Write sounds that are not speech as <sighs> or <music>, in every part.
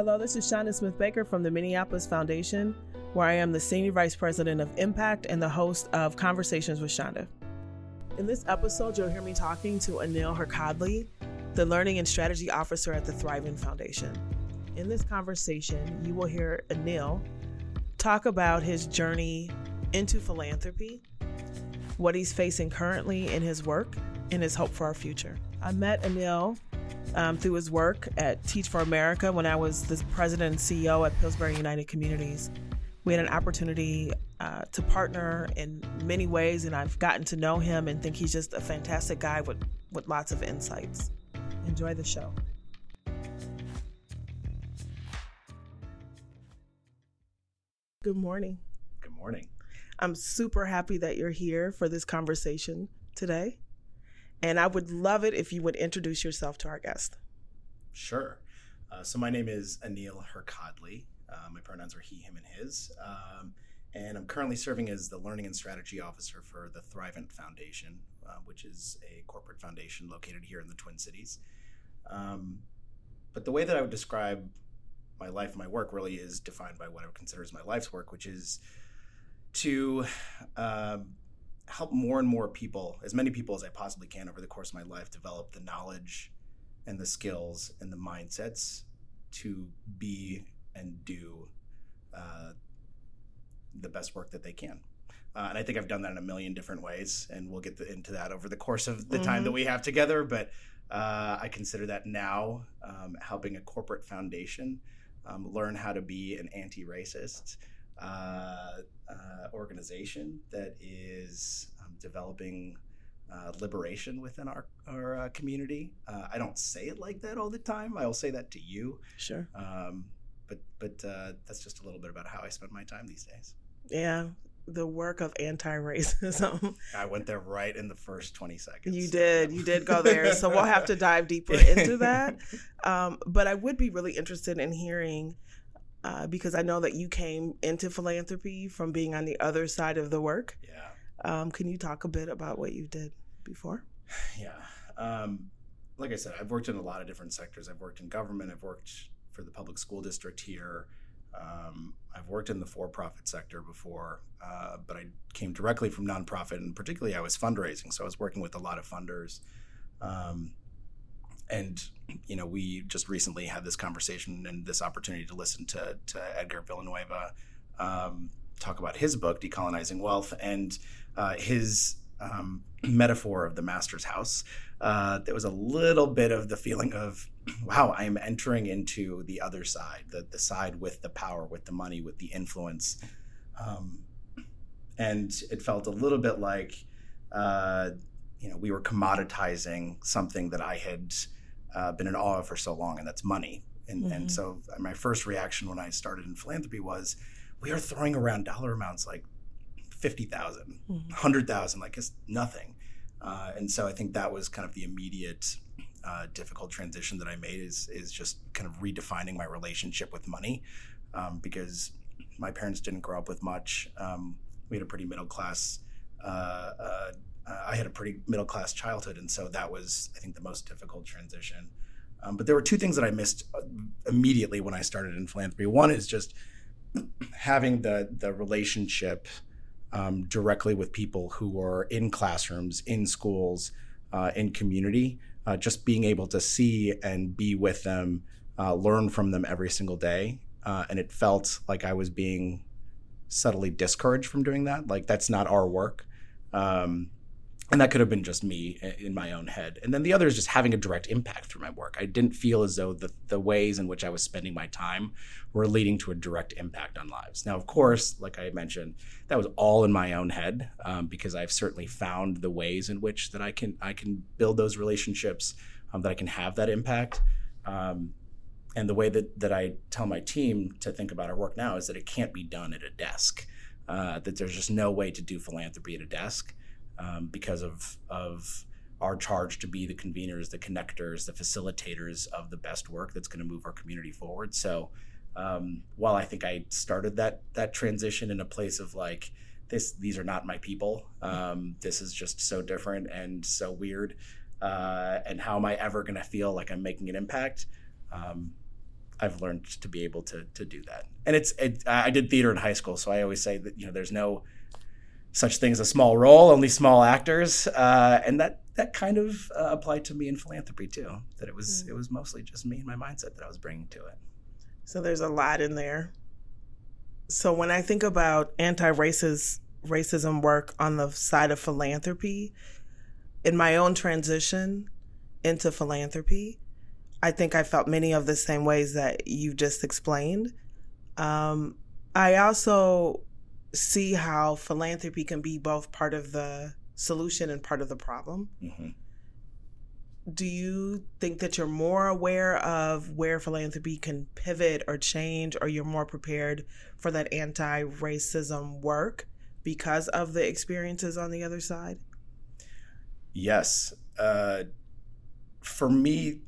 Hello, this is Chanda Smith Baker from the Minneapolis Foundation, where I am the Senior Vice President of Impact and the host of Conversations with Chanda. In this episode, you'll hear me talking to Anil Hurkadli, the Learning and Strategy Officer at the Thrivent Foundation. In this conversation, you will hear Anil talk about his journey into philanthropy, what he's facing currently in his work, and his hope for our future. I met Anil um, through his work at Teach for America when I was the president and CEO at Pillsbury United Communities. We had an opportunity uh, to partner in many ways, and I've gotten to know him and think he's just a fantastic guy with, with lots of insights. Enjoy the show. Good morning. Good morning. I'm super happy that you're here for this conversation today. And I would love it if you would introduce yourself to our guest. Sure. Uh, so, my name is Anil Hurkadli. Uh, my pronouns are he, him, and his. Um, and I'm currently serving as the Learning and Strategy Officer for the Thrivent Foundation, uh, which is a corporate foundation located here in the Twin Cities. Um, but the way that I would describe my life, my work, really is defined by what I would consider as my life's work, which is to um, help more and more people, as many people as I possibly can over the course of my life, develop the knowledge and the skills and the mindsets to be and do uh, the best work that they can. Uh, and I think I've done that in a million different ways, and we'll get the, into that over the course of the mm-hmm. time that we have together. But uh, I consider that now um, helping a corporate foundation um, learn how to be an anti racist, uh, organization that is um, developing uh, liberation within our our uh, community. Uh, I don't say it like that all the time. I'll say that to you. Sure. Um, but but uh, that's just a little bit about how I spend my time these days. Yeah, the work of anti-racism. <laughs> I went there right in the first 20 seconds. You did. You did go there. so we'll have to dive deeper <laughs> into that. Um, but I would be really interested in hearing uh, because I know that you came into philanthropy from being on the other side of the work. Yeah. Um, can you talk a bit about what you did before? <sighs> Yeah. Um, like I said, I've worked in a lot of different sectors. I've worked in government. I've worked for the public school district here. Um, I've worked in the for-profit sector before, uh, but I came directly from nonprofit, and particularly I was fundraising. So I was working with a lot of funders. Um, and you know, we just recently had this conversation and this opportunity to listen to, to Edgar Villanueva um, talk about his book, Decolonizing Wealth, and uh, his um, metaphor of the master's house. Uh, there was a little bit of the feeling of, wow, I am entering into the other side, the, the side with the power, with the money, with the influence. Um, and it felt a little bit like, uh, you know, we were commoditizing something that I had uh, been in awe of for so long, and that's money. And, mm-hmm. and so my first reaction when I started in philanthropy was, we are throwing around dollar amounts like 50,000, mm-hmm. 100,000, like it's nothing. Uh, and so I think that was kind of the immediate uh, difficult transition that I made is is just kind of redefining my relationship with money um, because my parents didn't grow up with much. Um, we had a pretty middle class uh, uh I had a pretty middle class childhood, and so that was, I think, the most difficult transition. Um, but there were two things that I missed uh, immediately when I started in philanthropy. One is just having the the relationship um, directly with people who were in classrooms, in schools, uh, in community. Uh, just being able to see and be with them, uh, learn from them every single day, uh, and it felt like I was being subtly discouraged from doing that. Like that's not our work. Um, and that could have been just me in my own head. And then the other is just having a direct impact through my work. I didn't feel as though the, the ways in which I was spending my time were leading to a direct impact on lives. Now, of course, like I mentioned, that was all in my own head um, because I've certainly found the ways in which that I can I can build those relationships, um, that I can have that impact. Um, and the way that, that I tell my team to think about our work now is that it can't be done at a desk. Uh, that there's just no way to do philanthropy at a desk um, because of of our charge to be the conveners, the connectors, the facilitators of the best work that's going to move our community forward. So um, while I think I started that that transition in a place of like this, these are not my people. Um, this is just so different and so weird. Uh, and how am I ever going to feel like I'm making an impact? Um, I've learned to be able to to do that. And it's it, I did theater in high school, so I always say that you know there's no such thing as a small role, only small actors, uh, and that that kind of uh, applied to me in philanthropy too. That it was mm. it was mostly just me and my mindset that I was bringing to it. So there's a lot in there. So when I think about anti-racist racism work on the side of philanthropy, in my own transition into philanthropy, I think I felt many of the same ways that you just explained. Um, I also see how philanthropy can be both part of the solution and part of the problem. Mm-hmm. Do you think that you're more aware of where philanthropy can pivot or change, or you're more prepared for that anti racism work because of the experiences on the other side? Yes. Uh, for me,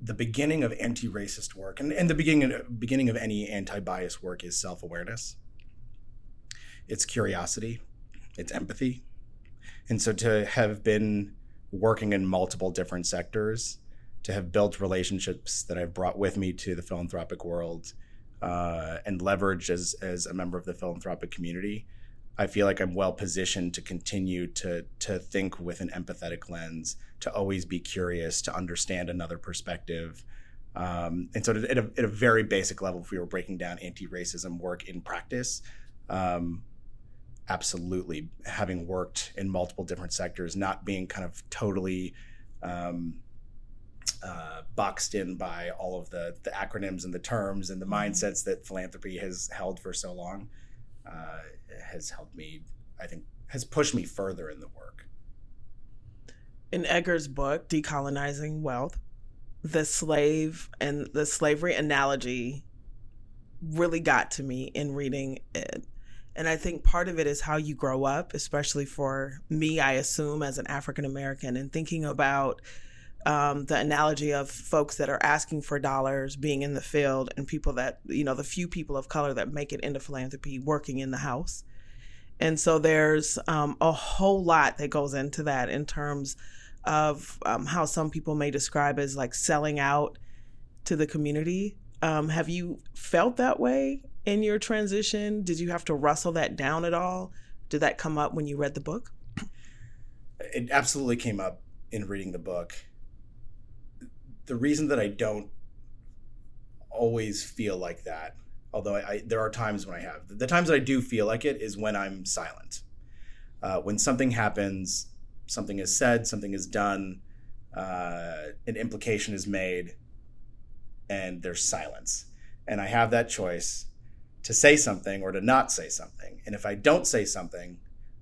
the beginning of anti-racist work and, and the beginning beginning of any anti-bias work is self-awareness it's curiosity it's empathy and so to have been working in multiple different sectors to have built relationships that i've brought with me to the philanthropic world uh, and leveraged as, as a member of the philanthropic community I feel like I'm well positioned to continue to to think with an empathetic lens, to always be curious, to understand another perspective. Um, and so, at a, at a, very basic level, if we were breaking down anti-racism work in practice, um, absolutely, having worked in multiple different sectors, not being kind of totally um, uh, boxed in by all of the the acronyms and the terms and the mm-hmm. mindsets that philanthropy has held for so long uh, has helped me, I think, has pushed me further in the work. In Edgar's book, Decolonizing Wealth, the slave and the slavery analogy really got to me in reading it. And I think part of it is how you grow up, especially for me, I assume, as an African American, and thinking about um, the analogy of folks that are asking for dollars being in the field and people that, you know, the few people of color that make it into philanthropy working in the house. And so there's um, a whole lot that goes into that in terms of um, how some people may describe as like selling out to the community. Um, have you felt that way in your transition? Did you have to wrestle that down at all? Did that come up when you read the book? It absolutely came up in reading the book the reason that I don't always feel like that, although I, I, there are times when I have, the times that I do feel like it is when I'm silent. Uh, when something happens, something is said, something is done, uh, an implication is made, and there's silence. And I have that choice to say something or to not say something. And if I don't say something,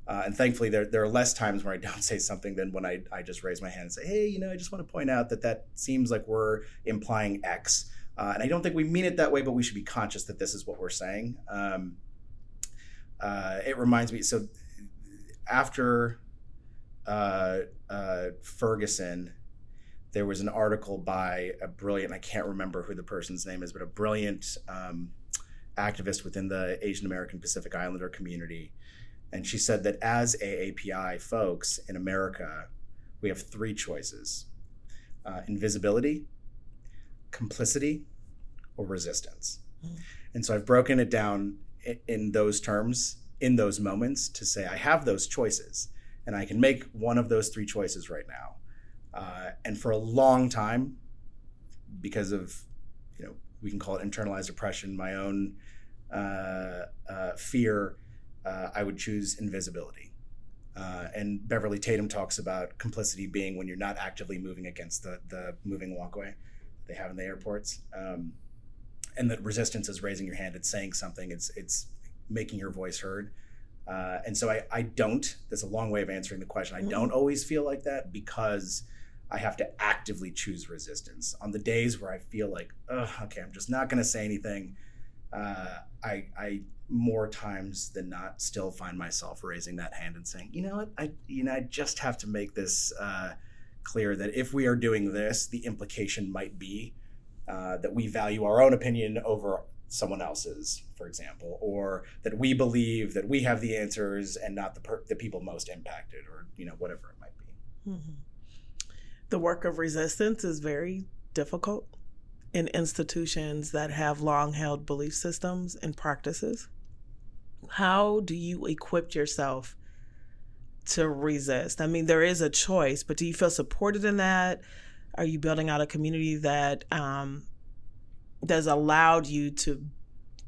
uh, and thankfully, there, there are less times where I <laughs> don't say something than when I, I just raise my hand and say, hey, you know, I just want to point out that that seems like we're implying X. Uh, and I don't think we mean it that way, but we should be conscious that this is what we're saying. Um, uh, it reminds me so after uh, uh, Ferguson, there was an article by a brilliant, I can't remember who the person's name is, but a brilliant um, activist within the Asian American Pacific Islander community and she said that as AAPI folks in America, we have three choices uh, invisibility, complicity, or resistance. Mm. And so I've broken it down in, in those terms, in those moments, to say I have those choices and I can make one of those three choices right now. Uh, and for a long time, because of, we can call it internalized oppression, my own uh, uh fear uh, I would choose invisibility. Uh, and Beverly Tatum talks about complicity being when you're not actively moving against the, the moving walkway they have in the airports. Um, and that resistance is raising your hand, it's saying something, it's, it's making your voice heard. Uh, and so I, I don't, there's a long way of answering the question. I don't always feel like that because I have to actively choose resistance. On the days where I feel like, okay, I'm just not going to say anything, uh, I, I more times than not still find myself raising that hand and saying, you know what, I you know I just have to make this uh, clear that if we are doing this, the implication might be uh, that we value our own opinion over someone else's, for example, or that we believe that we have the answers and not the per- the people most impacted, or you know whatever it might be. Mm-hmm. The work of resistance is very difficult. in institutions that have long held belief systems and practices. How do you equip yourself to resist? I mean, there is a choice, but do you feel supported in that? Are you building out a community that um, that's allowed you to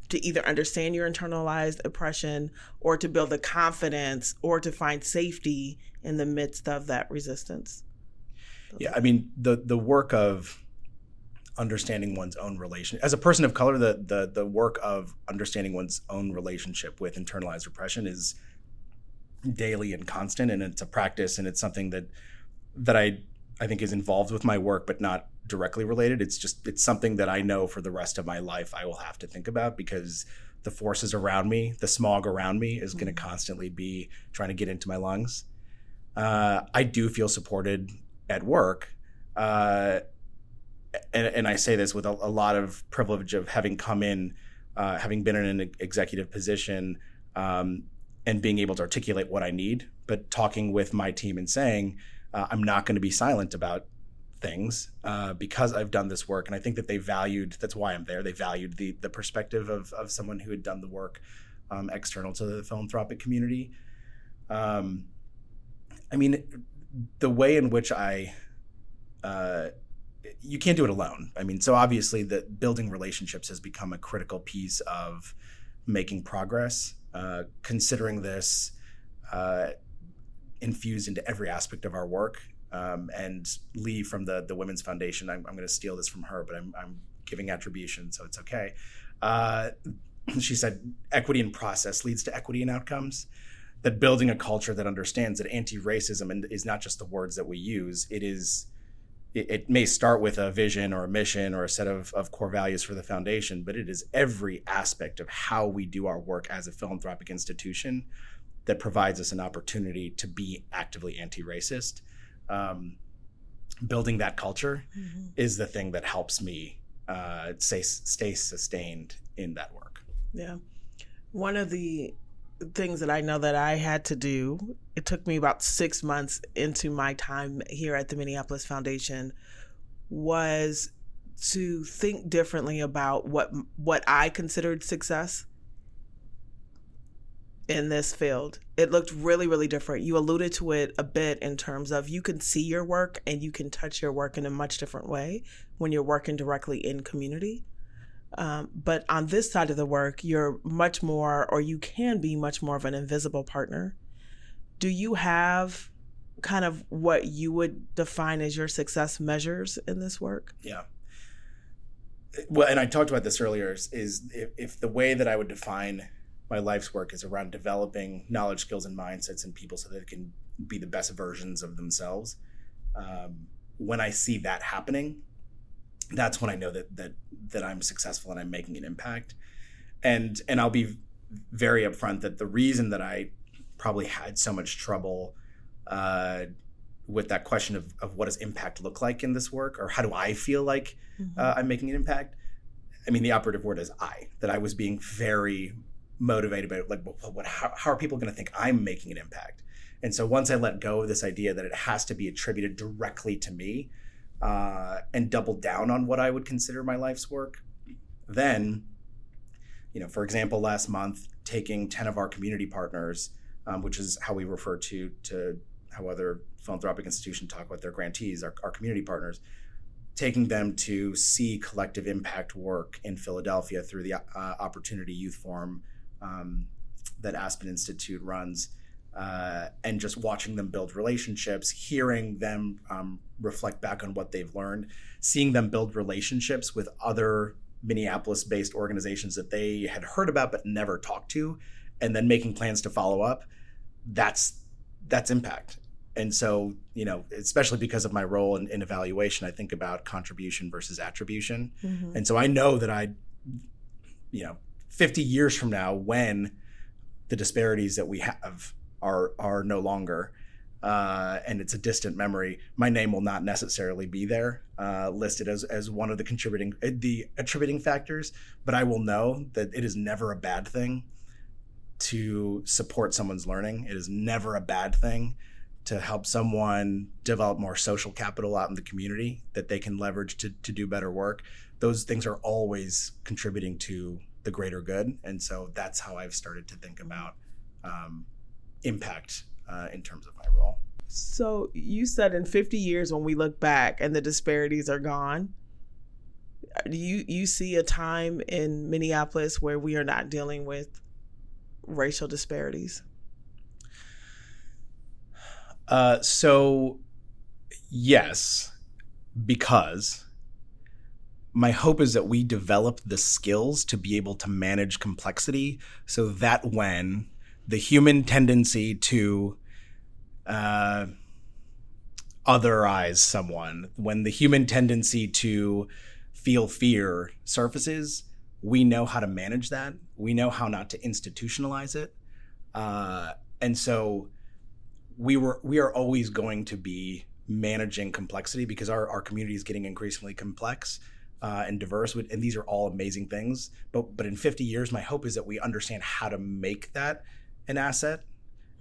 to either understand your internalized oppression or to build the confidence or to find safety in the midst of that resistance? Yeah, I mean the the work of understanding one's own relation as a person of color the the the work of understanding one's own relationship with internalized repression is daily and constant and it's a practice and it's something that that I I think is involved with my work but not directly related it's just it's something that I know for the rest of my life I will have to think about because the forces around me the smog around me is mm-hmm. going to constantly be trying to get into my lungs uh, I do feel supported at work uh, and, and, I say this with a, a, lot of privilege of having come in, uh, having been in an executive position, um, and being able to articulate what I need, but talking with my team and saying, uh, I'm not going to be silent about things uh, because I've done this work. And I think that they valued, that's why I'm there. They valued the, the perspective of, of someone who had done the work um, external to the philanthropic community. Um, I mean, the way in which I, uh, you can't do it alone. I mean, so obviously that building relationships has become a critical piece of making progress. Uh, considering this uh, infused into every aspect of our work. Um, and Lee from the the Women's Foundation, I'm, I'm going to steal this from her, but I'm, I'm giving attribution, so it's okay. Uh, <clears throat> she said, "Equity in process leads to equity in outcomes." That building a culture that understands that anti-racism is not just the words that we use; it is it, it, may start with a vision or a mission or a set of, of core values for the foundation, but it is every aspect of how we do our work as a philanthropic institution that provides us an opportunity to be actively anti-racist. Um, building that culture mm-hmm. is the thing that helps me uh, stay, stay sustained in that work. Yeah. One of the things that I know that I had to do. It took me about six months into my time here at the Minneapolis Foundation was to think differently about what what I considered success in this field. It looked really, really different. You alluded to it a bit in terms of you can see your work and you can touch your work in a much different way when you're working directly in community. Um, but on this side of the work, you're much more, or you can be much more of an invisible partner. Do you have kind of what you would define as your success measures in this work? Yeah. Well, and I talked about this earlier is, if, if the way that I would define my life's work is around developing knowledge, skills, and mindsets in people so that they can be the best versions of themselves. Um, when I see that happening, that's when I know that that that I'm successful and I'm making an impact. And and I'll be very upfront that the reason that I probably had so much trouble uh, with that question of, of what does impact look like in this work or how do I feel like mm-hmm. uh, I'm making an impact. I mean, the operative word is I. That I was being very motivated by like, what, how, how are people going to think I'm making an impact? And so once I let go of this idea that it has to be attributed directly to me, uh, and double down on what I would consider my life's work, then, you know, for example, last month, taking 10 of our community partners, um, which is how we refer to, to how other philanthropic institutions talk about their grantees, our, our community partners, taking them to see collective impact work in Philadelphia through the uh, Opportunity Youth Forum um, that Aspen Institute runs uh, and just watching them build relationships, hearing them um, reflect back on what they've learned, seeing them build relationships with other Minneapolis based organizations that they had heard about but never talked to, and then making plans to follow up. That's that's impact. And so, you know, especially because of my role in, in evaluation, I think about contribution versus attribution. Mm-hmm. And so I know that I, you know, 50 years from now, when the disparities that we have are are no longer. Uh, and it's a distant memory. My name will not necessarily be there uh, listed as, as one of the contributing uh, the attributing factors, but I will know that it is never a bad thing to support someone's learning. It is never a bad thing to help someone develop more social capital out in the community that they can leverage to, to do better work. those things are always contributing to the greater good. And so that's how I've started to think about um, impact uh, in terms of my role. So you said in 50 years when we look back and the disparities are gone, do you you see a time in Minneapolis where we are not dealing with racial disparities? Uh, so yes, because my hope is that we develop the skills to be able to manage complexity so that when the human tendency to uh, otherize someone, when the human tendency to feel fear surfaces, we know how to manage that. We know how not to institutionalize it. Uh, and so we were we are always going to be managing complexity because our, our community is getting increasingly complex uh, and diverse and these are all amazing things but but in 50 years my hope is that we understand how to make that an asset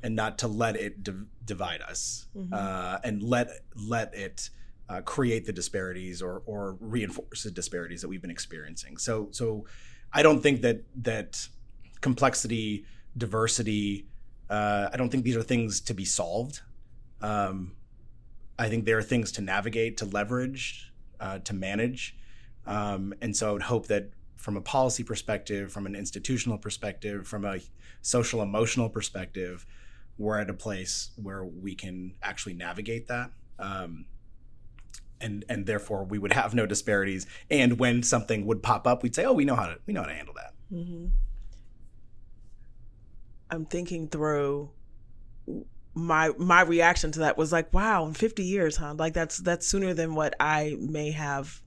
and not to let it div- divide us mm-hmm. uh, and let let it uh, create the disparities or or reinforce the disparities that we've been experiencing. So so I don't think that that complexity, diversity, uh, I don't think these are things to be solved. Um, I think there are things to navigate, to leverage, uh, to manage, um, and so I would hope that from a policy perspective, from an institutional perspective, from a social emotional perspective, we're at a place where we can actually navigate that. Um, and and therefore we would have no disparities. And when something would pop up, we'd say, "Oh, we know how to we know how to handle that." Mm-hmm. I'm thinking through my my reaction to that was like, "Wow, in 50 years, huh? Like that's that's sooner than what I may have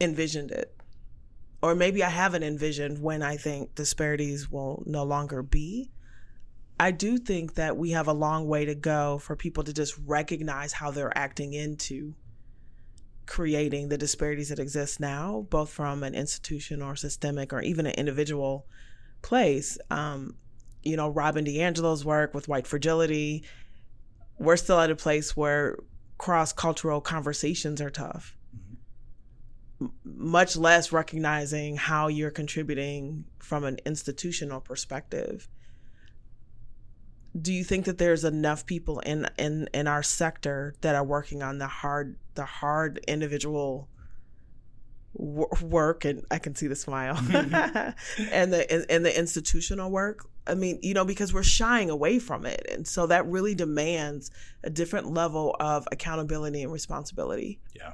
envisioned it." Or maybe I haven't envisioned when I think disparities will no longer be. I do think that we have a long way to go for people to just recognize how they're acting into creating the disparities that exist now, both from an institution or systemic or even an individual place. Um, you know, Robin DiAngelo's work with white fragility, we're still at a place where cross cultural conversations are tough. Mm-hmm. much less recognizing how you're contributing from an institutional perspective. Do you think that there's enough people in in in our sector that are working on the hard the hard individual work? And I can see the smile. <laughs> And the and, and, the institutional work? I mean you know because we're shying away from it. And so that really demands a different level of accountability and responsibility. Yeah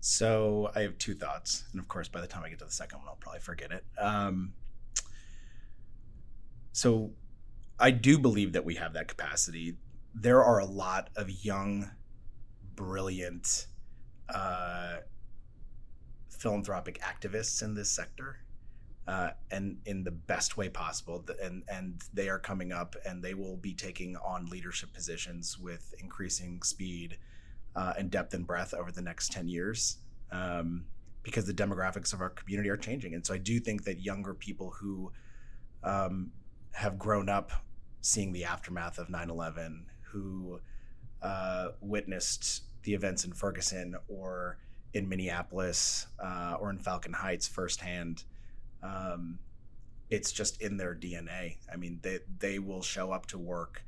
so I have two thoughts and of course by the time I get to the second one I'll probably forget it um, so I do believe that we have that capacity. There are a lot of young, brilliant, uh, philanthropic activists in this sector, uh, and in the best way possible. And and they are coming up, and they will be taking on leadership positions with increasing speed uh, and depth and breadth over the next ten years. Um, because the demographics of our community are changing, and so I do think that younger people who um, have grown up seeing the aftermath of 9-11 who uh, witnessed the events in ferguson or in minneapolis uh, or in falcon heights firsthand um, it's just in their dna i mean they, they will show up to work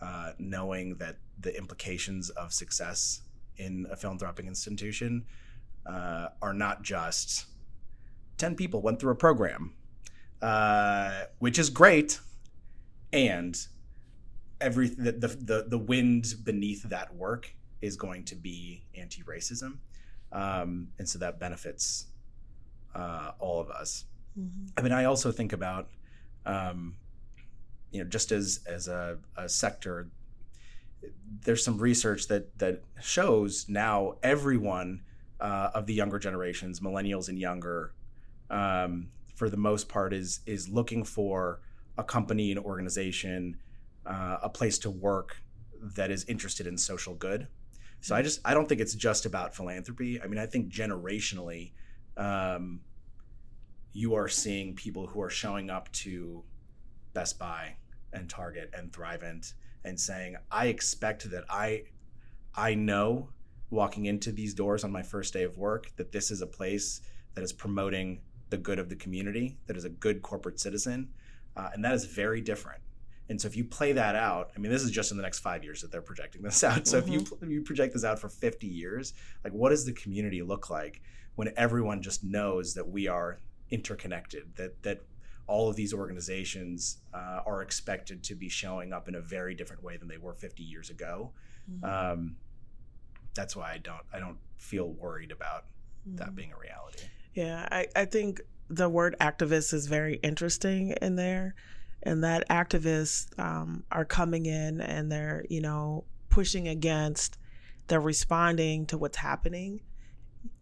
uh, knowing that the implications of success in a philanthropic institution uh, are not just 10 people went through a program uh, which is great. And every the, the the wind beneath that work is going to be anti-racism. Um, and so that benefits uh, all of us. Mm-hmm. i mean i also think about um, you know just as as a, a, sector there's some research that that shows now everyone uh, of the younger generations millennials and younger um, for the most part is is looking for a company, an organization, uh, a place to work that is interested in social good. So I just I don't think it's just about philanthropy. I mean, I think generationally, um, you are seeing people who are showing up to Best Buy and Target and Thrivent and saying, "I expect that I, I know walking into these doors on my first day of work that this is a place that is promoting the good of the community, that is a good corporate citizen, uh, and that is very different. And so if you play that out, I mean, this is just in the next five years that they're projecting this out. So mm-hmm. if you mm-hmm. if you project this out for 50 years, like what does the community look like when everyone just knows that we are interconnected, that that all of these organizations uh, are expected to be showing up in a very different way than they were 50 years ago. Mm-hmm. Um, that's why I don't I don't feel worried about mm-hmm. that being a reality. Yeah, I, I think the word activist is very interesting in there, and that activists um, are coming in and they're you know pushing against, they're responding to what's happening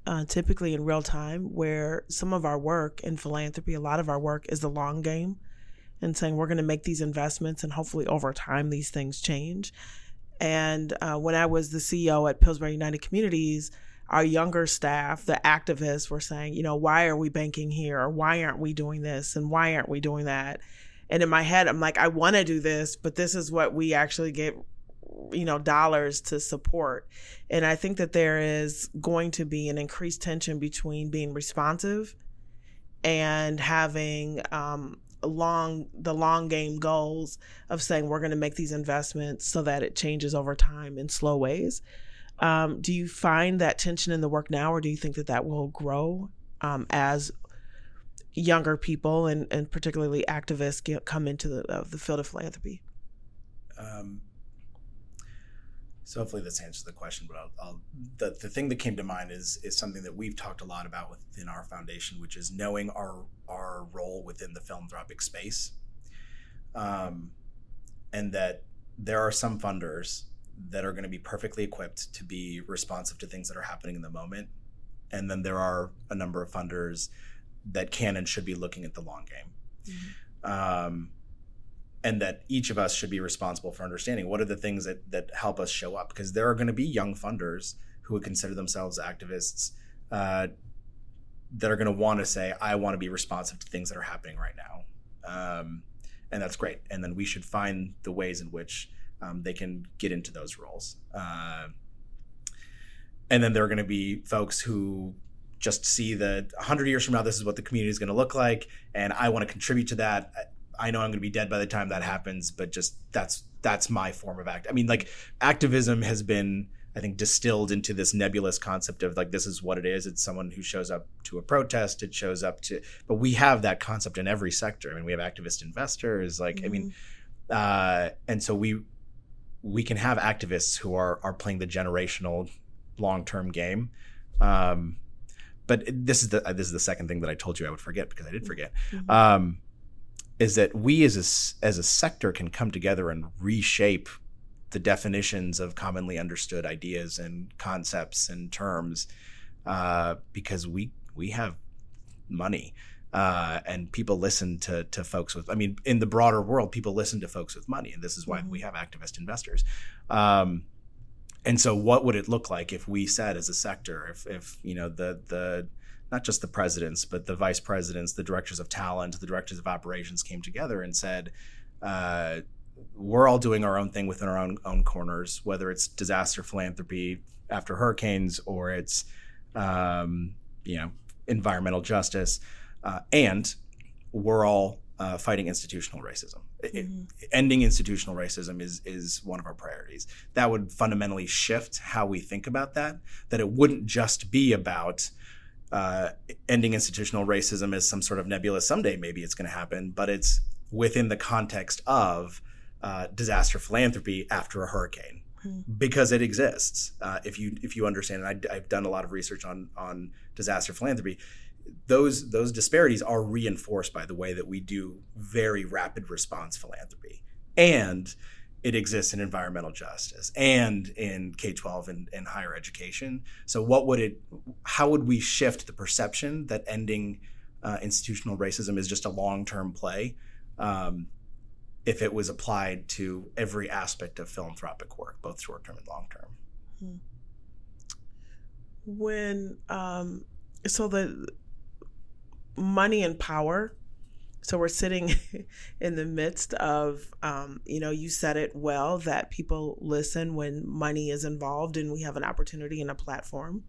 uh, typically in real time, where some of our work in philanthropy, a lot of our work is the long game and saying we're going to make these investments and hopefully over time these things change. And uh, when I was the CEO at Pillsbury United Communities, our younger staff, the activists, were saying, you know, why are we banking here? Or why aren't we doing this? And why aren't we doing that? And in my head, I'm like, I want to do this, but this is what we actually get you know dollars to support. And i think that there is going to be an increased tension between being responsive and having um, long the long game goals of saying we're going to make these investments so that it changes over time in slow ways. Um, do you find that tension in the work now or do you think that that will grow um, as younger people and, and particularly activists get, come into the, uh, the field of philanthropy? Um, so hopefully this answers the question, but I'll, I'll, the the thing that came to mind is is something that we've talked a lot about within our foundation, which is knowing our our role within the philanthropic space, um, and that there are some funders that are going to be perfectly equipped to be responsive to things that are happening in the moment, and then there are a number of funders that can and should be looking at the long game. Mm-hmm. Um, and that each of us should be responsible for understanding what are the things that that help us show up. Because there are going to be young funders who would consider themselves activists uh, that are going to want to say i want to be responsive to things that are happening right now. Um, and that's great. And then we should find the ways in which um, they can get into those roles. Uh, and then there are going to be folks who just see that 100 years from now this is what the community is going to look like and i want to contribute to that I know I'm going to be dead by the time that happens, but just that's that's my form of act. I mean, like activism has been, I think, distilled into this nebulous concept of like this is what it is. It's someone who shows up to a protest. It shows up to, but we have that concept in every sector. I mean, we have activist investors. Like, mm-hmm. I mean, mm-hmm. uh, and so we we can have activists who are are playing the generational long term game. Um, but this is the this is the second thing that I told you I would forget because I did forget. Mm-hmm. Um, is that we as a, as a sector can come together and reshape the definitions of commonly understood ideas and concepts and terms uh, because we we have money uh, and people listen to to folks with I mean in the broader world people listen to folks with money and this is why mm-hmm. we have activist investors um, and so what would it look like if we said as a sector if if you know the the not just the presidents, but the vice presidents, the directors of talent, the directors of operations came together and said, uh, we're all doing our own thing within our own own corners, whether it's disaster philanthropy after hurricanes or it's um, you know environmental justice, uh, and we're all uh, fighting institutional racism. Mm-hmm. It, ending institutional racism is is one of our priorities. That would fundamentally shift how we think about that. That it wouldn't just be about uh, ending institutional racism is some sort of nebulous someday maybe it's going to happen but it's within the context of uh, disaster philanthropy after a hurricane. Hmm. because it exists. Uh, if you if you understand and I, have done a lot of research on on disaster philanthropy those those disparities are reinforced by the way that we do very rapid response philanthropy. And it exists in environmental justice and in K 12 and, and, higher education. So, what would it, how would we shift the perception that ending uh, institutional racism is just a long term play um, if it was applied to every aspect of philanthropic work, both short term and long term? Hmm. When, um, so the money and power So we're sitting <laughs> in the midst of, um, you know, you said it well that people listen when money is involved and we have an opportunity and a platform.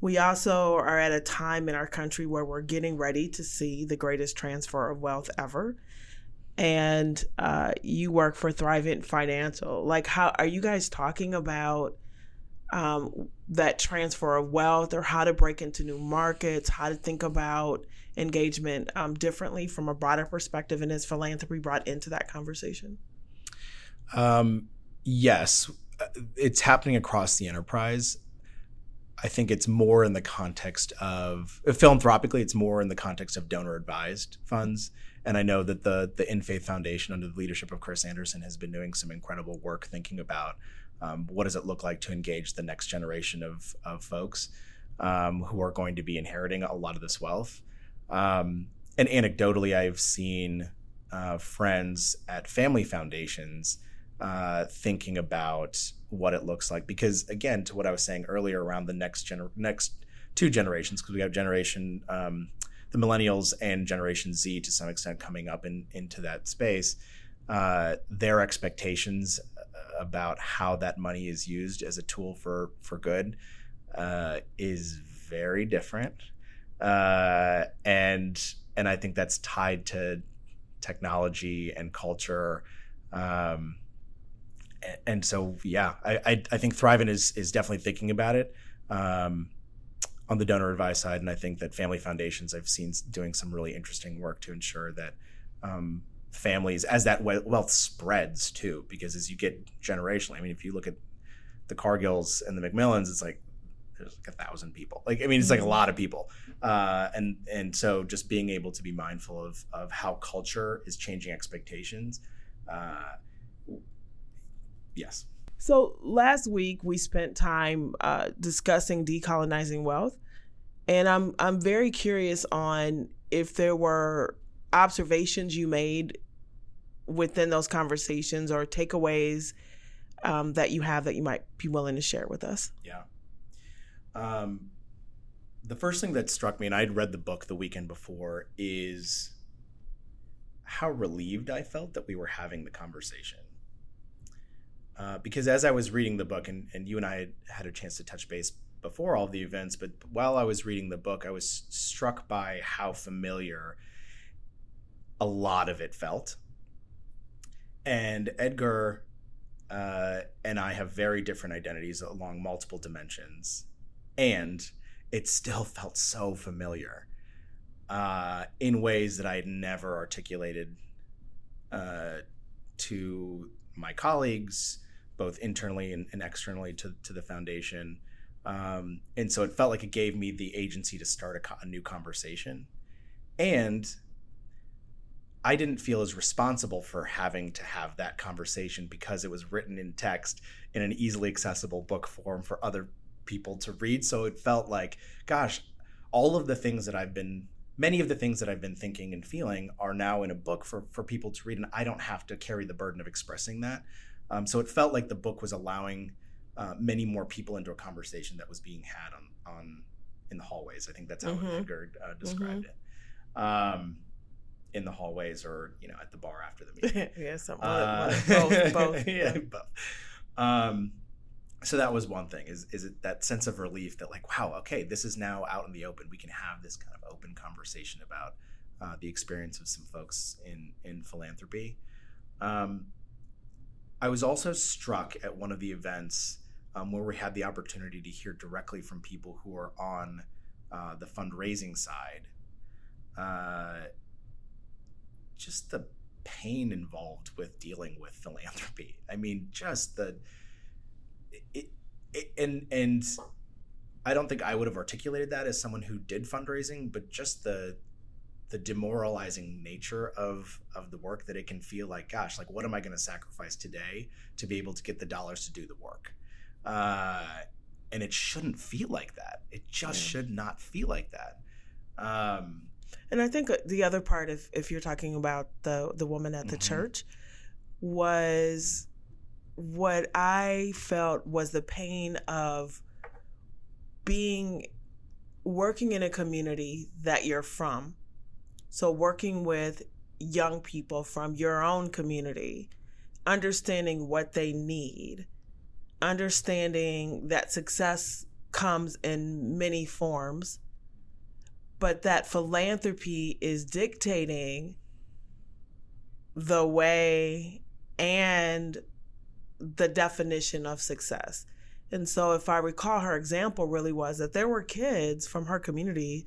We also are at a time in our country where we're getting ready to see the greatest transfer of wealth ever. And uh, you work for Thrivent Financial. Like, how are you guys talking about um, that transfer of wealth or how to break into new markets, how to think about engagement um, differently from a broader perspective? And is philanthropy brought into that conversation? Um, yes, uh, it's happening across the enterprise. I think it's more in the context of philanthropically, it's more in the context of donor advised funds. And I know that the the In Faith Foundation, under the leadership of Chris Anderson, has been doing some incredible work thinking about um, what does it look like to engage the next generation of of folks um, who are going to be inheriting a lot of this wealth. Um, and anecdotally, I've seen uh, friends at family foundations uh, thinking about what it looks like. Because again, to what I was saying earlier around the next gener- next two generations, because we have generation um, the millennials and Generation Z to some extent coming up in, into that space. Uh, their expectations about how that money is used as a tool for for good uh, is very different uh, and and I think that's tied to technology and culture. Um, and so, yeah, I, I, I, think Thrivent is is definitely thinking about it um, on the donor advice side, and I think that family foundations I've seen doing some really interesting work to ensure that um, families, as that wealth spreads too, because as you get generationally, I mean, if you look at the Cargills and the MacMillans, it's like there's like a thousand people. Like I mean, it's like a mm-hmm. lot of people, uh, and and so just being able to be mindful of of how culture is changing expectations. Uh, yes. So last week we spent time uh, discussing decolonizing wealth, and I'm I'm very curious on if there were observations you made within those conversations or takeaways um, that you have that you might be willing to share with us. Yeah. Um, the first thing that struck me, and I'd read the book the weekend before, is how relieved I felt that we were having the conversation. Uh, because as I was reading the book, and, and you and I had, had a chance to touch base before all the events, but while I was reading the book, I was struck by how familiar a lot of it felt. And Edgar uh, and I have very different identities along multiple dimensions and it still <laughs> felt so familiar uh, in ways that I had never articulated uh, to my colleagues, both internally and, and externally to, to the foundation. Um, and so it felt like it gave me the agency to start a, a new conversation. And I didn't feel as responsible for having to have that conversation because it was written in text in an easily accessible book form for other people to read. So it felt like, gosh, all of the things that I've been many of the things that I've been thinking and feeling are now in a book for for people to read, and I don't have to carry the burden of expressing that. Um, so it felt like the book was allowing uh, many more people into a conversation that was being had on on in the hallways. I think that's how mm-hmm. Edgar uh, described mm-hmm. it. Um, in the hallways, or you know, at the bar after the meeting. <laughs> yeah, something uh, both, both. <laughs> yeah, both. Um, so that was one thing is is it that sense of relief that like wow okay this is now out in the open. We can have this kind of open conversation about uh, the experience of some folks in in philanthropy. Um, i was also struck at one of the events um, where we had the opportunity to hear directly from people who are on uh, the fundraising side. Uh, just the pain involved with dealing with philanthropy. I mean just the it, it, and and I don't think I would have articulated that as someone who did fundraising, but just the the demoralizing nature of of the work that it can feel like, gosh, like what am I going to sacrifice today to be able to get the dollars to do the work? Uh, and it shouldn't feel like that. It just yeah. should not feel like that. Um, and I think uh, the other part, if if you're talking about the the woman at the mm-hmm. church, was what I felt was the pain of being working in a community that you're from. So, working with young people from your own community, understanding what they need, understanding that success comes in many forms, but that philanthropy is dictating the way and the definition of success. And so, if I recall, her example really was that there were kids from her community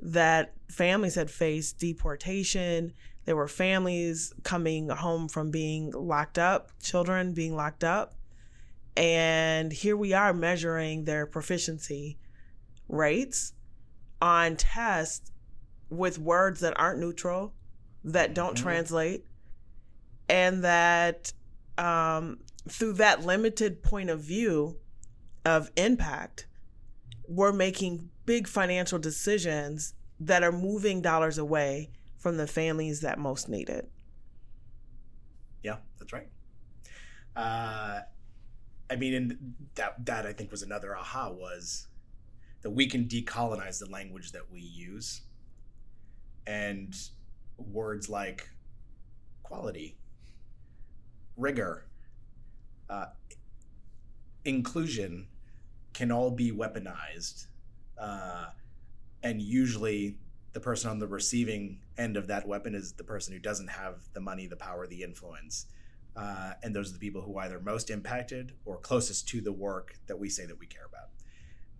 that families had faced deportation. There were families coming home from being locked up, children being locked up. And here we are measuring their proficiency rates on tests with words that aren't neutral, that don't mm-hmm. translate, and that um, through that limited point of view of impact, we're making big financial decisions that are moving dollars away from the families that most need it. Yeah, that's right. Uh, I mean, and that that I think was another aha was that we can decolonize the language that we use, and words like quality, rigor, uh, inclusion can all be weaponized uh, and usually the person on the receiving end of that weapon is the person who doesn't have the money, the power, the influence. Uh, and those are the people who are either most impacted or closest to the work that we say that we care about.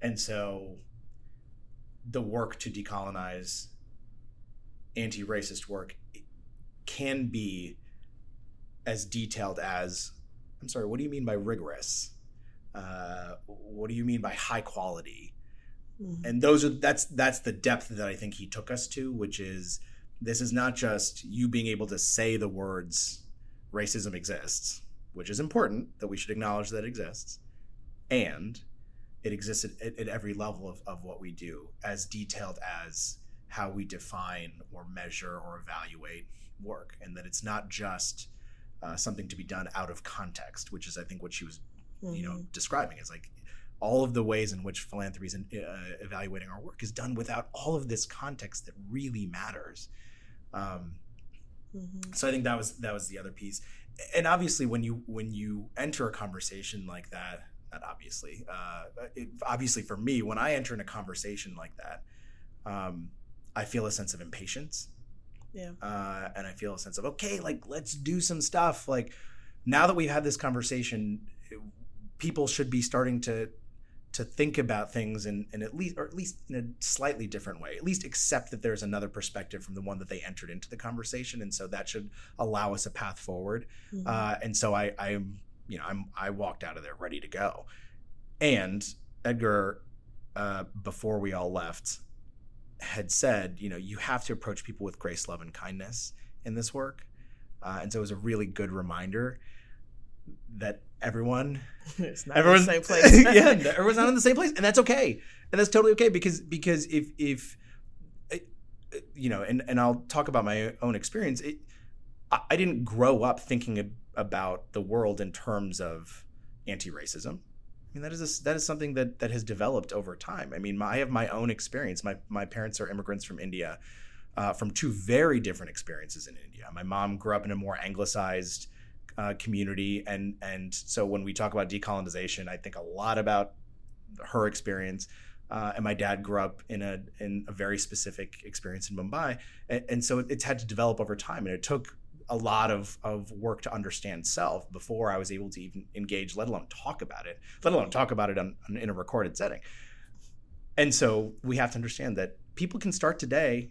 And so the work to decolonize anti racist work can be as detailed as I'm sorry, what do you mean by rigorous? Uh, what do you mean by high quality? Mm-hmm. And those are that's that's the depth that I think he took us to, which is this is not just you being able to say the words racism exists, which is important that we should acknowledge that it exists, and it exists at, at every level of, of what we do, as detailed as how we define or measure or evaluate work, and that it's not just uh, something to be done out of context, which is I think what she was, mm-hmm. you know, mm-hmm. describing. Is like all of the ways in which philanthropy is uh, evaluating our work is done without all of this context that really matters. Um, mm-hmm. So I think that was that was the other piece, and obviously when you when you enter a conversation like that, not obviously, uh, it, obviously for me when I enter in a conversation like that, um, I feel a sense of impatience. Yeah. Uh, and I feel a sense of okay, like let's do some stuff. Like now that we've had this conversation, people should be starting to to think about things in, in at least or at least in a slightly different way at least accept that there's another perspective from the one that they entered into the conversation and so that should allow us a path forward mm-hmm. uh, and so i i'm you know i'm i walked out of there ready to go and edgar uh, before we all left had said you know you have to approach people with grace love and kindness in this work uh, and so it was a really good reminder that everyone <laughs> it's not everyone's in the same <laughs> place. yeah, everyone's not in the same place, and that's okay, and that's totally okay because because if if you know, and and I'll talk about my own experience. It, I didn't grow up thinking about the world in terms of anti-racism. I mean, that is a, that is something that that has developed over time. I mean, my, I have my own experience. My my parents are immigrants from India, uh, from two very different experiences in India. My mom grew up in a more anglicized uh, community, and and so when we talk about decolonization, I think a lot about her experience. Uh, and my dad grew up in a in a very specific experience in Mumbai, and, and, so it's had to develop over time, and it took a lot of of work to understand self before I was able to even engage, let alone talk about it, let alone talk about it on, on, in a recorded setting. And so we have to understand that people can start today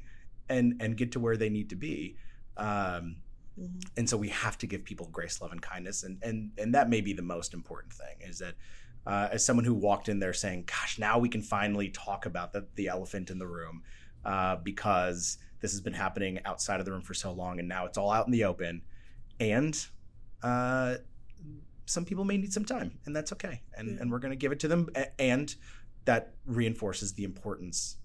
and and get to where they need to be. Um, Mm-hmm. And so we have to give people grace, love, and kindness, and and and that may be the most important thing. Is that uh, as someone who walked in there saying, "Gosh, now we can finally talk about the the elephant in the room," uh, because this has been happening outside of the room for so long, and now it's all out in the open, and uh, some people may need some time, and that's okay, and and we're going to give it to them, and that reinforces the importance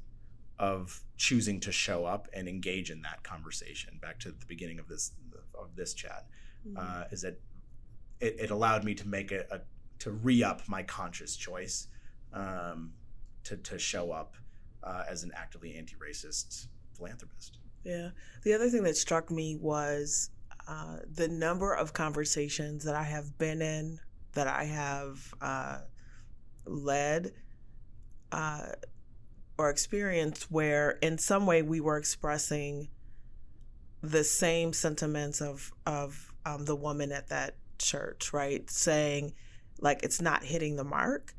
of choosing to show up and engage in that conversation. Back to the beginning of this of this chat, mm-hmm. uh, is that it, it, allowed me to make a, a to re up my conscious choice um, to to show up uh, as an actively anti racist philanthropist. Yeah. The other thing that struck me was uh, the number of conversations that I have been in, that I have uh, led uh, or experienced, where in some way we were expressing the same sentiments of of um, the woman at that church, right? Saying like it's not hitting the mark,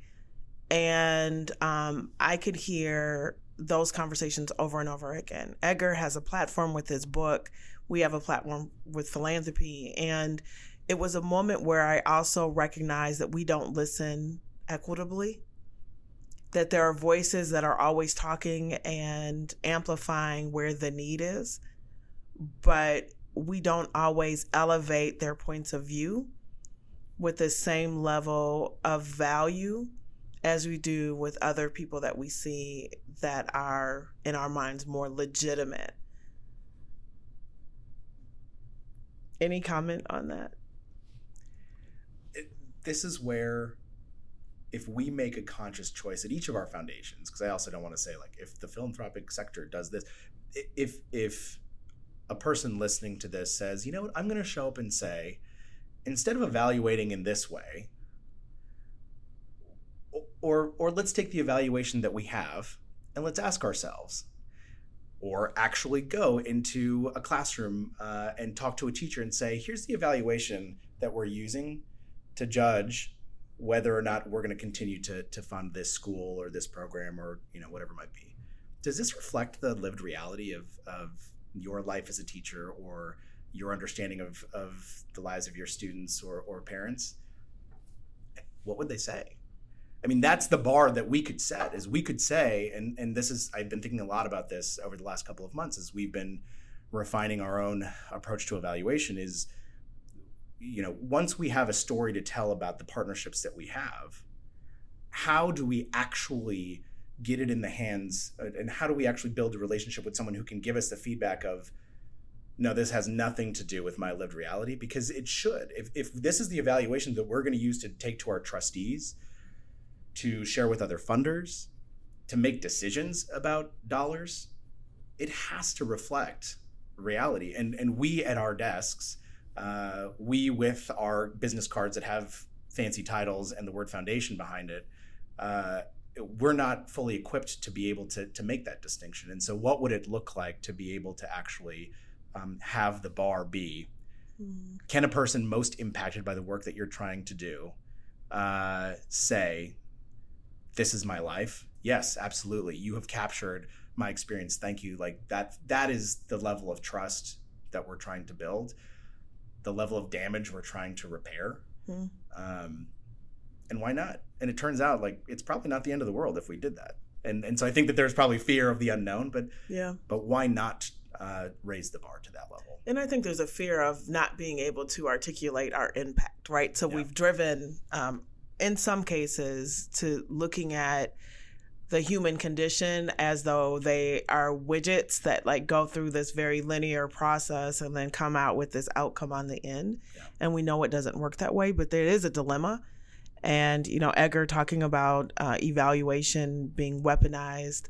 and um, I could hear those conversations over and over again. Edgar has a platform with his book. We have a platform with philanthropy, and it was a moment where I also recognized that we don't listen equitably. That there are voices that are always talking and amplifying where the need is but we don't always elevate their points of view with the same level of value as we do with other people that we see that are in our minds more legitimate. Any comment on that? It, this is where if we make a conscious choice at each of our foundations because I also don't want to say like if the philanthropic sector does this if if a person listening to this says, you know what, I'm going to show up and say, instead of evaluating in this way, or or let's take the evaluation that we have and let's ask ourselves, or actually go into a classroom uh, and talk to a teacher and say, here's the evaluation that we're using to judge whether or not we're going to continue to fund this school or this program or you know whatever it might be. Does this reflect the lived reality of of your life as a teacher or your understanding of, of the lives of your students or, or parents, what would they say? I mean, that's the bar that we could set is we could say, and, and this is, I've been thinking a lot about this over the last couple of months as we've been refining our own approach to evaluation is, you know, once we have a story to tell about the partnerships that we have, how do we actually get it in the hands and how do we actually build a relationship with someone who can give us the feedback of no this has nothing to do with my lived reality because it should. If, if this is the evaluation that we're going to use to take to our trustees to share with other funders to make decisions about dollars it has to reflect reality and and we at our desks uh, we with our business cards that have fancy titles and the word foundation behind it uh, we're not fully equipped to be able to to make that distinction. And so, what would it look like to be able to actually um, have the bar be? Mm. Can a person most impacted by the work that you're trying to do uh, say, "This is my life"? Yes, absolutely. You have captured my experience. Thank you. Like that. That is the level of trust that we're trying to build. The level of damage we're trying to repair. Mm. Um, and why not? And it turns out like it's probably not the end of the world if we did that. And and so I think that there's probably fear of the unknown, but yeah, but why not uh, raise the bar to that level? And I think there's a fear of not being able to articulate our impact, right? So yeah. we've driven, um, in some cases, to looking at the human condition as though they are widgets that like go through this very linear process and then come out with this outcome on the end. Yeah. And we know it doesn't work that way, but there is a dilemma and you know edgar talking about uh, evaluation being weaponized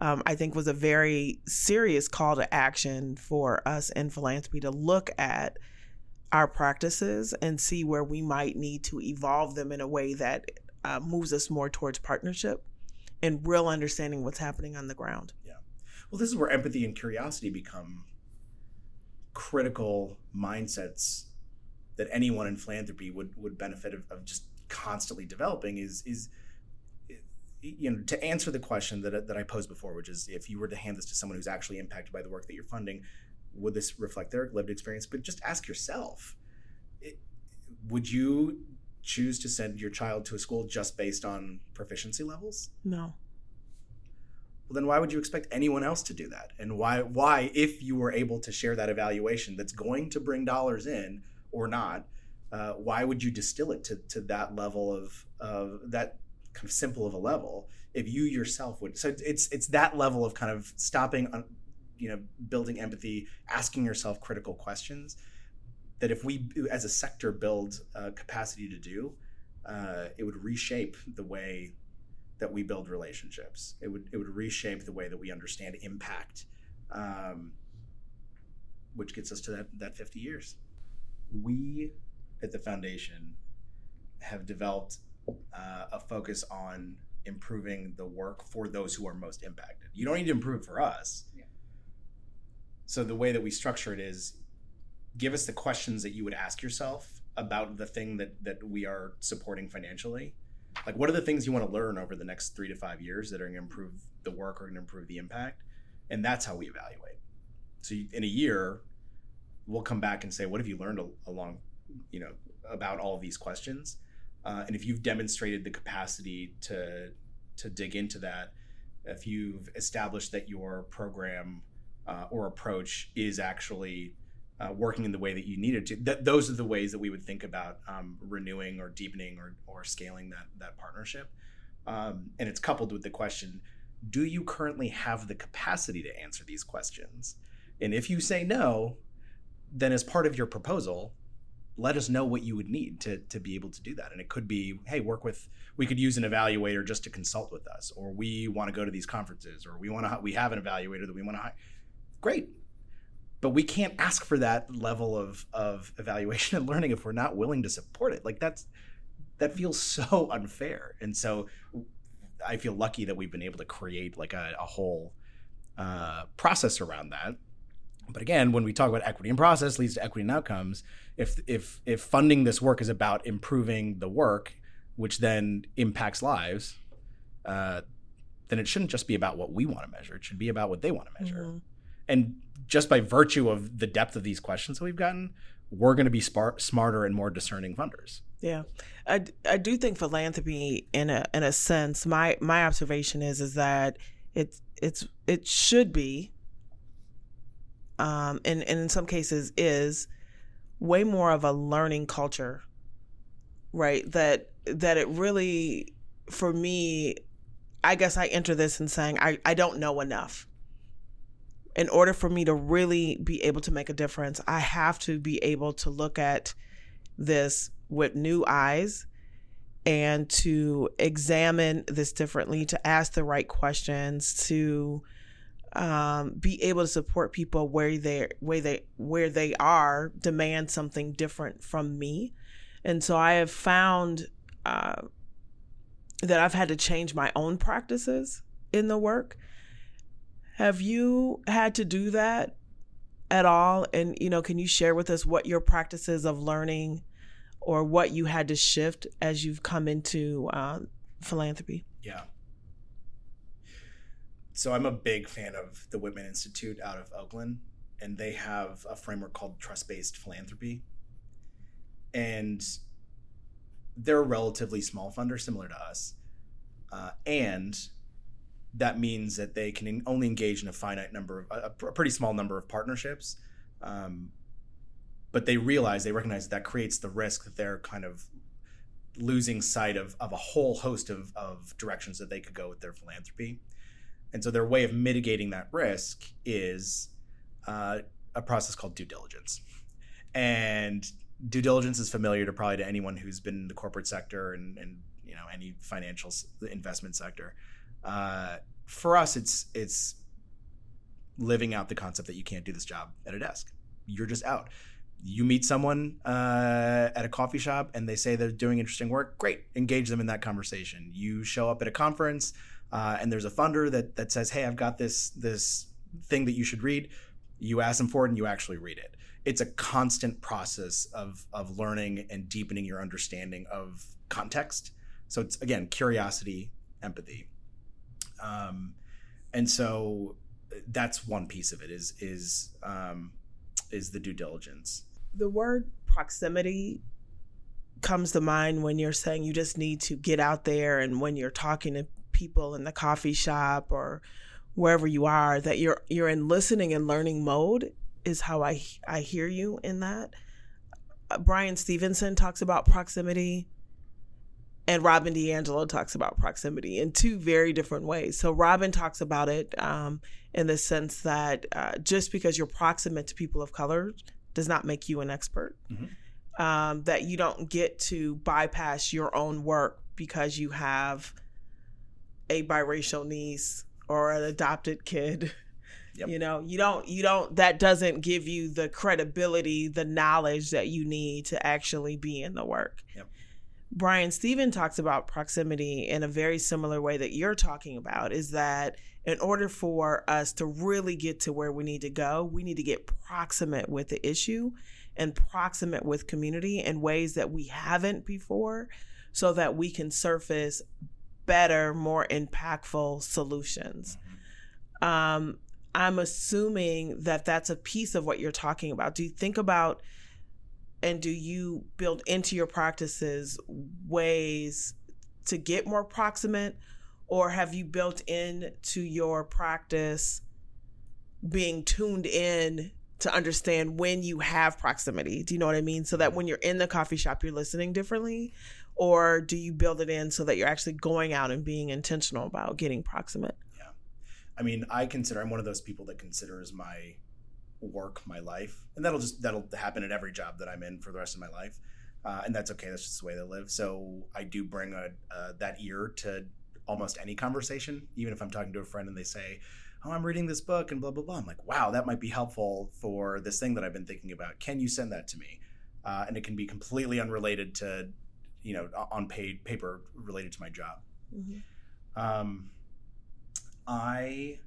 um, i think was a very serious call to action for us in philanthropy to look at our practices and see where we might need to evolve them in a way that uh, moves us more towards partnership and real understanding what's happening on the ground. Yeah. Well this is where empathy and curiosity become critical mindsets that anyone in philanthropy would would benefit of, of just constantly developing is is you know to answer the question that that I posed before, which is if you were to hand this to someone who's actually impacted by the work that you're funding, would this reflect their lived experience? But just ask yourself, it, would you choose to send your child to a school just based on proficiency levels? No. Well, then why would you expect anyone else to do that? And why why if you were able to share that evaluation that's going to bring dollars in or not? uh, why would you distill it to, to that level of, of that kind of simple of a level if you yourself would so it's it's that level of kind of stopping on you know building empathy asking yourself critical questions that if we as a sector build uh, capacity to do uh, it would reshape the way that we build relationships it would it would reshape the way that we understand impact um, which gets us to that, that 50 years. We at the foundation have developed uh, a focus on improving the work for those who are most impacted. You don't need to improve for us. So the way that we structure it is give us the questions that you would ask yourself about the thing that that we are supporting financially. Like what are the things you want to learn over the next 3 to 5 years that are going to improve the work or going to improve the impact? And that's how we evaluate. So in a year we'll come back and say what have you learned along you know about all these questions? Uh, and if you've demonstrated the capacity to to dig into that, if you've established that your program uh, or approach is actually uh, working in the way that you needed to, th- those are the ways that we would think about um, renewing or deepening or, or scaling that that partnership. Um, and it's coupled with the question: Do you currently have the capacity to answer these questions? And if you say no, then as part of your proposal, let us know what you would need to to be able to do that. And it could be, hey, work with we could use an evaluator just to consult with us, or we want to go to these conferences, or we want to we have an evaluator that we want to hire. Great, but we can't ask for that level of of evaluation <laughs> and learning if we're not willing to support it. Like that's that feels so <laughs> unfair, and so I feel lucky that we've been able to create like a, a whole uh, process around that but again, when we talk about equity and process leads to equity and outcomes, if if if funding this work is about improving the work, which then impacts lives, uh, then it shouldn't just be about what we want to measure. It should be about what they want to measure. Mm-hmm. And just by virtue of the depth of these questions that we've gotten, we're going to be smart, smarter and more discerning funders. Yeah, I, I do think philanthropy, in a in a sense, my my observation is is that it's it's it should be um, and, and in some cases is way more of a learning culture, right? That that it really, for me, I guess I enter this in saying I, I don't know enough. In order for me to really be able to make a difference, I have to be able to look at this with new eyes and to examine this differently, to ask the right questions, to um, be able to support people where they where they where they are demand something different from me. And so i have found uh, that i've had to change my own practices in the work have you had to do that at all and you know can you share with us what your practices of learning or what you had to shift as you've come into uh, philanthropy yeah so I'm a big fan of the Whitman Institute out of Oakland, and they have a framework called trust based philanthropy. And they're a relatively small funder, similar to us. Uh, and that means that they can only engage in a finite number of a, a pretty small number of partnerships. Um, but they realize, they recognize that, that creates the risk that they're kind of losing sight of, of a whole host of, of directions that they could go with their philanthropy. And so their way of mitigating that risk is uh, a process called due diligence. And due diligence is familiar to probably to anyone who's been in the corporate sector and, and you know any financial investment sector. Uh, for us, it's it's living out the concept that you can't do this job at a desk. You're just out. You meet someone uh, at a coffee shop and they say they're doing interesting work. Great, engage them in that conversation. You show up at a conference uh, and there's a funder that that says, "Hey, I've got this this thing that you should read." You ask them for it, and you actually read it. It's a constant process of of learning and deepening your understanding of context. So it's again curiosity, empathy, um, and so that's one piece of it. Is is um, is the due diligence. The word proximity comes to mind when you're saying you just need to get out there and when you're talking to people in the coffee shop or wherever you are that you're you're in listening and learning mode is how I I hear you in that. Bryan Stevenson talks about proximity and Robin DiAngelo talks about proximity in two very different ways. So Robin talks about it um, in the sense that uh, just because you're proximate to people of color does not make you an expert. Mm-hmm. Um, that you don't get to bypass your own work because you have a biracial niece or an adopted kid Yep. You know, you don't, you don't, that doesn't give you the credibility, the knowledge that you need to actually be in the work. Yep. Bryan Steven talks about proximity in a very similar way that you're talking about is that in order for us to really get to where we need to go, we need to get proximate with the issue and proximate with community in ways that we haven't before so that we can surface better, more impactful solutions. Um, I'm assuming that that's a piece of what you're talking about. Do you think about and do you build into your practices ways to get more proximate? Or have you built in to your practice being tuned in to understand when you have proximity? Do you know what i mean? So that when you're in the coffee shop you're listening differently? Or do you build it in so that you're actually going out and being intentional about getting proximate? Yeah. I mean, I consider I'm one of those people that considers my work my life, and that'll just that'll happen at every job that I'm in for the rest of my life, uh, and that's okay. That's just the way they live. So I do bring a uh, that ear to almost any conversation, even if I'm talking to a friend and they say, "Oh, I'm reading this book," and blah blah blah. I'm like, "Wow, that might be helpful for this thing that I've been thinking about. Can you send that to me?" Uh, and it can be completely unrelated to, you know, on paid paper related to my job. mm-hmm. Um, I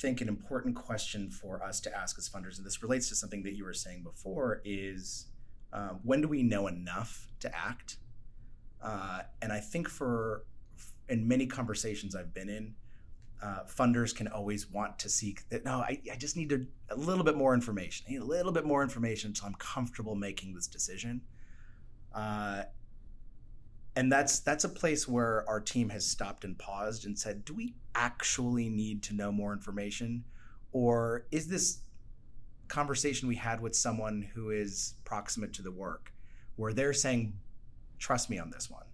think an important question for us to ask as funders, and this relates to something that you were saying before, is um, when do we know enough to act? Uh, and I think for in many conversations I've been in, uh, funders can always want to seek that. No, I, I just need to, a little bit more information. I need a little bit more information so I'm comfortable making this decision. Uh, and that's that's a place where our team has stopped and paused and said do we actually need to know more information? Or is this conversation we had with someone who is proximate to the work where they're saying trust me on this one.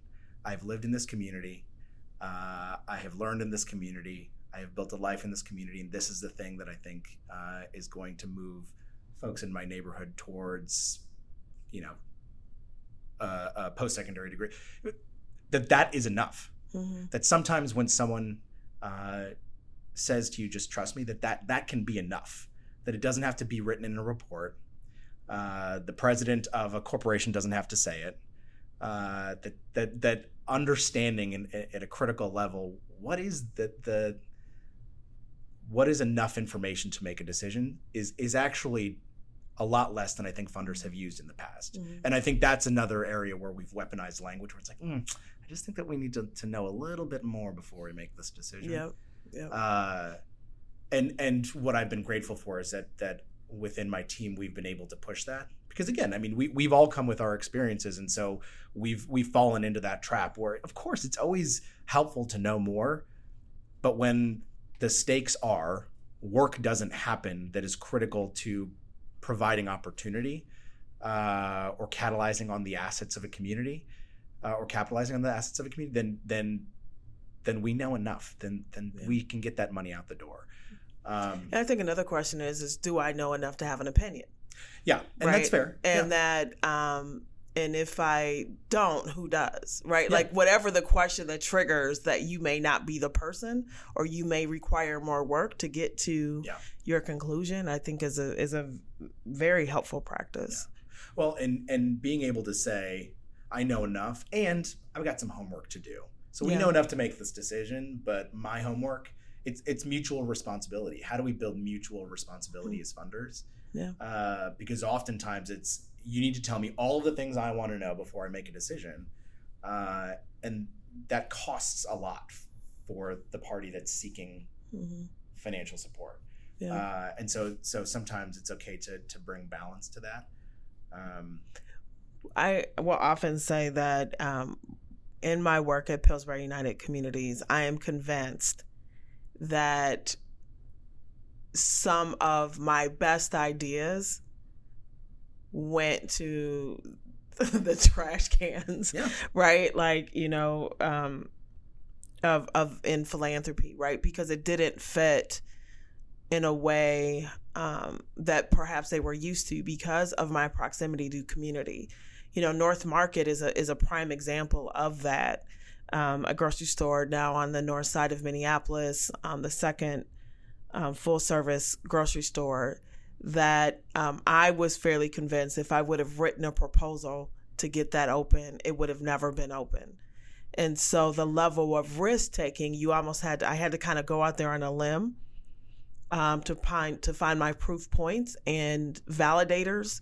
I've lived in this community. Uh, i have learned in this community. I have built a life in this community. And this is the thing that i think uh, is going to move folks in my neighborhood towards you know uh, a post-secondary degree that that is enough. Mm-hmm. that sometimes when someone uh, says to you just trust me that, that that can be enough. That it doesn't have to be written in a report. Uh, the president of a corporation doesn't have to say it. Uh, that that that understanding in, at a critical level what is the the what is enough information to make a decision is is actually a lot less than I think funders have used in the past. Mhm. And I think that's another area where we've weaponized language where it's like, mm, I just think that we need to, to know a little bit more before we make this decision. Yep. Yep. Uh, and and what I've been grateful for is that that within my team we've been able to push that because again, I mean we we've all come with our experiences and so we've we've fallen into that trap where of course it's always helpful to know more, but when the stakes are work doesn't happen that is critical to providing opportunity uh, or catalyzing on the assets of a community uh, or capitalizing on the assets of a community, then then then we know enough. Then then Yeah. we can get that money out the door. Um, and I think another question is is do I know enough to have an opinion? yeah, and that's fair. And yeah. that um and if I don't, who does? Right? Yeah. Like whatever the question that triggers that you may not be the person or you may require more work to get to Yeah. your conclusion, I think is a is a very helpful practice. well, and and being able to say I know enough, and I've got some homework to do. So we Yeah. know enough to make this decision, but my homework. It's, it's mutual responsibility. How do we build mutual responsibility as funders? Yeah. Uh, because oftentimes it's you need to tell me all of the things I want to know before I make a decision, uh, and that costs a lot for the party that's seeking hmm financial support. Yeah. Uh, and so so sometimes it's okay to to bring balance to that. Um, I will often say that um, in my work at Pillsbury United Communities, I am convinced that some of my best ideas went to <laughs> the trash cans, Yeah. right? Like, you know, um, of of in philanthropy, right? Because it didn't fit in a way um, that perhaps they were used to because of my proximity to community. You know, North Market is a is a prime example of that. Um, a grocery store now on the north side of Minneapolis, um, the second um, full service grocery store that um, I was fairly convinced if I would have written a proposal to get that open, it would have never been open. And so the level of risk taking, you almost had to, I had to kind of go out there on a limb um, to find to find my proof points and validators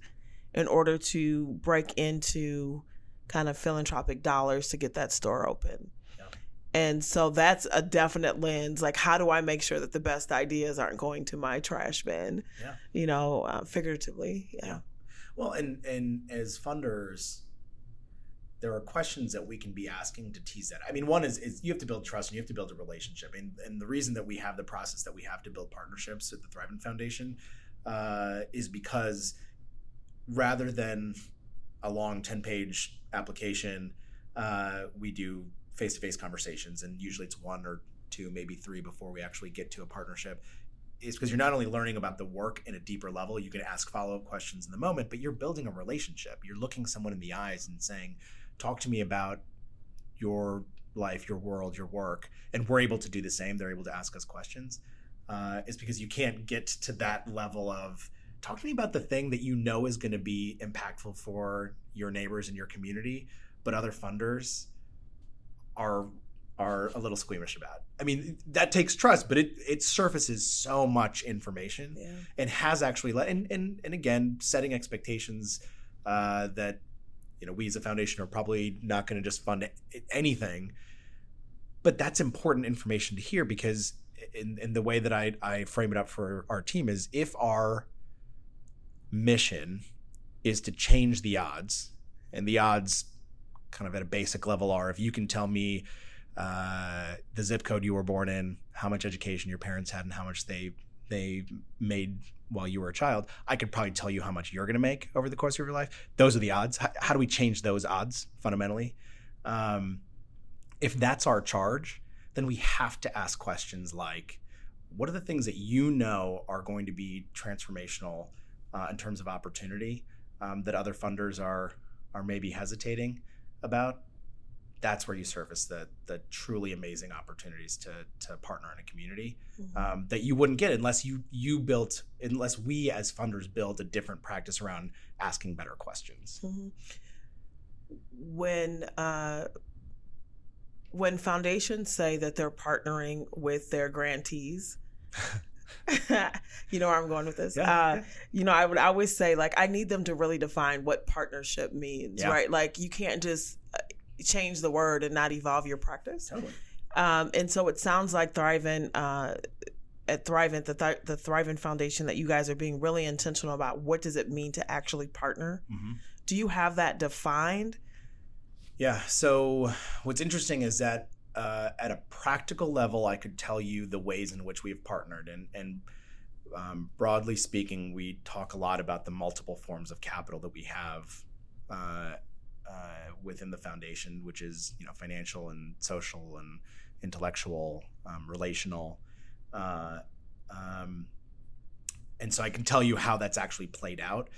in order to break into kind of philanthropic dollars to get that store open. And so that's a definite lens. Like, how do I make sure that the best ideas aren't going to my trash bin? Yeah. You know, uh, figuratively. Yeah. yeah. Well, and and as funders, there are questions that we can be asking to tease that. I mean, one is, is you have to build trust and you have to build a relationship. And, and the reason that we have the process that we have to build partnerships at the Thrivent Foundation uh, is because rather than a long 10 page application, uh, we do face to face conversations. And usually it's one or two, maybe three before we actually get to a partnership. Is because you're not only learning about the work in a deeper level, you can ask follow up questions in the moment, but you're building a relationship. You're looking someone in the eyes and saying, Talk to me about your life, your world, your work. And we're able to do the same. They're able to ask us questions. Uh, is because you can't get to that level of talk to me about the thing that you know is going to be impactful for your neighbors and your community, but other funders are are a little squeamish about. I mean, that takes trust, but it it surfaces so much information yeah. and has actually let and and, and again setting expectations uh, that you know we as a foundation are probably not going to just fund anything, but that's important information to hear because in, in the way that I, I frame it up for our team is if our mission is to change the odds, and the odds kind of at a basic level are if you can tell me uh, the zip code you were born in, how much education your parents had, and how much they they made while you were a child, I could probably tell you how much you're going to make over the course of your life. Those are the odds. How, how do we change those odds fundamentally? Um, if that's our charge, then we have to ask questions like, what are the things that you know are going to be transformational uh, in terms of opportunity um, that other funders are are maybe hesitating about? that's where you surface the the truly amazing opportunities to to partner in a community mm-hmm. um, that you wouldn't get unless you you built unless we as funders build a different practice around asking better questions. Mm-hmm. When uh, when foundations say that they're partnering with their grantees. <laughs> <laughs> you know where I'm going with this. Yeah, uh. You know, I would always say like I need them to really define what partnership means, yeah. right? Like you can't just change the word and not evolve your practice. Totally. Um, and so it sounds like Thrivent, uh, at Thrivent, the, Th- the Thrivent Foundation, that you guys are being really intentional about what does it mean to actually partner. Mm-hmm. Do you have that defined? Yeah. So what's interesting is that uh, at a practical level, I could tell you the ways in which we've partnered, and and um, broadly speaking, we talk a lot about the multiple forms of capital that we have uh, uh, within the foundation, which is you know financial and social and intellectual, um, relational, uh, um, and so I can tell you how that's actually played out.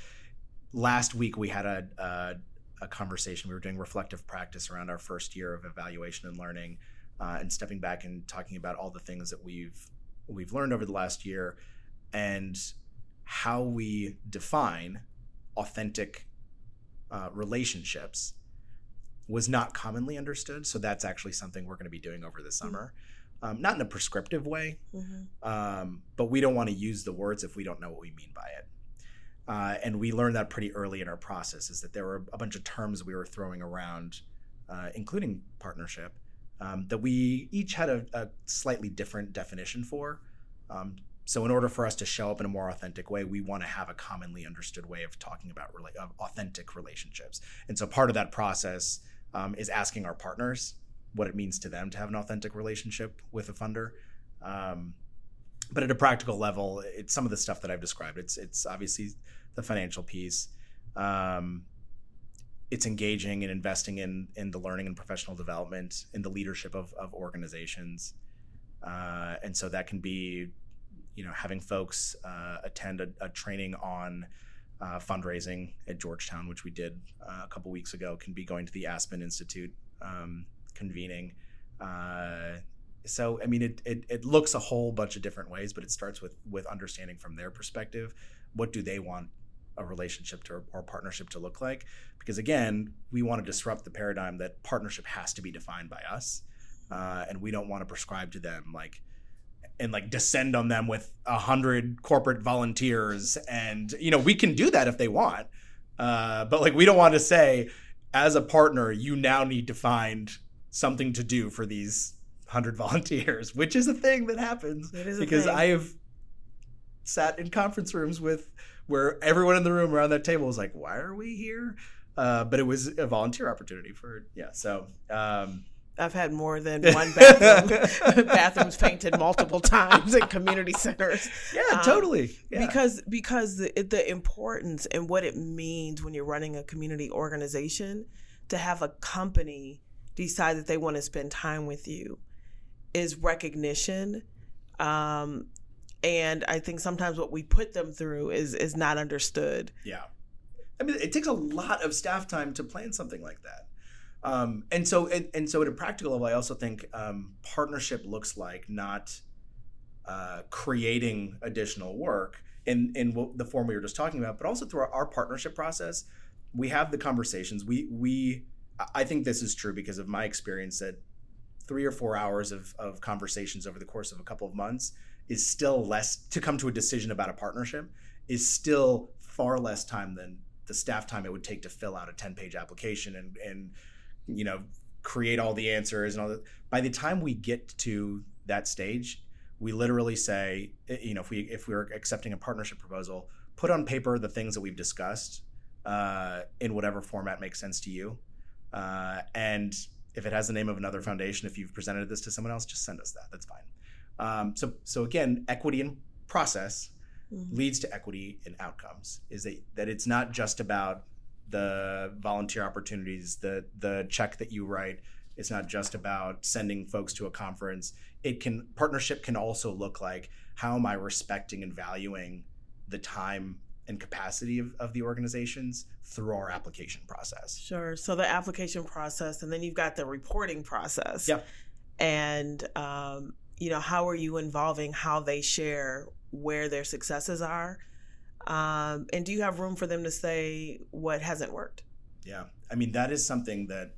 Last week we had a, a, conversation. We were doing reflective practice around our first year of evaluation and learning, uh, and stepping back and talking about all the things that we've we've learned over the last year, and how we define authentic uh, relationships was not commonly understood. So that's actually something we're going to be doing over the summer. Um, not in a prescriptive way, mm-hmm. um, but we don't want to use the words if we don't know what we mean by it. Uh, and we learned that pretty early in our process is that there were a bunch of terms we were throwing around, uh, including partnership, um, that we each had a, a, slightly different definition for. Um, so, in order for us to show up in a more authentic way, we want to have a commonly understood way of talking about rela- of authentic relationships. And so, part of that process um, is asking our partners what it means to them to have an authentic relationship with a funder. Um, but at a practical level, it's some of the stuff that I've described. It's it's obviously the financial piece. Um, it's engaging and investing in in the learning and professional development, in the leadership of of organizations, uh, and so that can be you know, having folks uh, attend a, a, training on uh, fundraising at Georgetown, which we did uh, a couple weeks ago, can be going to the Aspen Institute um, convening. So I mean, it, it it looks a whole bunch of different ways, but it starts with with understanding from their perspective, what do they want a relationship to or partnership to look like? Because again, we want to disrupt the paradigm that partnership has to be defined by us, uh, and we don't want to prescribe to them like and like descend on them with a hundred corporate volunteers and you know we can do that if they want uh, but like we don't want to say as a partner you now need to find something to do for these 100 <laughs> volunteers which is a thing that happens because thing. i have sat in conference rooms with where everyone in the room around that table was like why are we here uh, but it was a volunteer opportunity for yeah so um, I've had more than one bathroom <laughs> bathrooms painted multiple times in community centers. Yeah, um, totally. Yeah. Because because the, the importance and what it means when you're running a community organization to have a company decide that they want to spend time with you is recognition. Um, and I think sometimes what we put them through is is not understood. Yeah. I mean, it takes a lot of staff time to plan something like that. Um, and so, and, and, so at a practical level, I also think um, partnership looks like not uh, creating additional work in in the form we were just talking about, but also through our, our, partnership process, we have the conversations. We we I think this is true because of my experience that three or four hours of, of conversations over the course of a couple of months is still less to come to a decision about a partnership is still far less time than the staff time it would take to fill out a 10 page application and and you know, create all the answers and all that. By the time we get to that stage, we literally say, eh, you know, if we if we're accepting a partnership proposal, put on paper the things that we've discussed uh, in whatever format makes sense to you, uh, and if it has the name of another foundation, if you've presented this to someone else, just send us that. That's fine. Um, so so again, equity in process mm-hmm. leads to equity in outcomes. Is that that it's not just about the volunteer opportunities, the the check that you write. It's not just about sending folks to a conference. It can partnership can also look like how am I respecting and valuing the time and capacity of, of the organizations through our application process. Sure. So the application process, and then you've got the reporting process. Yeah. And um, you know, how are you involving how they share where their successes are? Um, and do you have room for them to say what hasn't worked? Yeah. I mean, that is something that.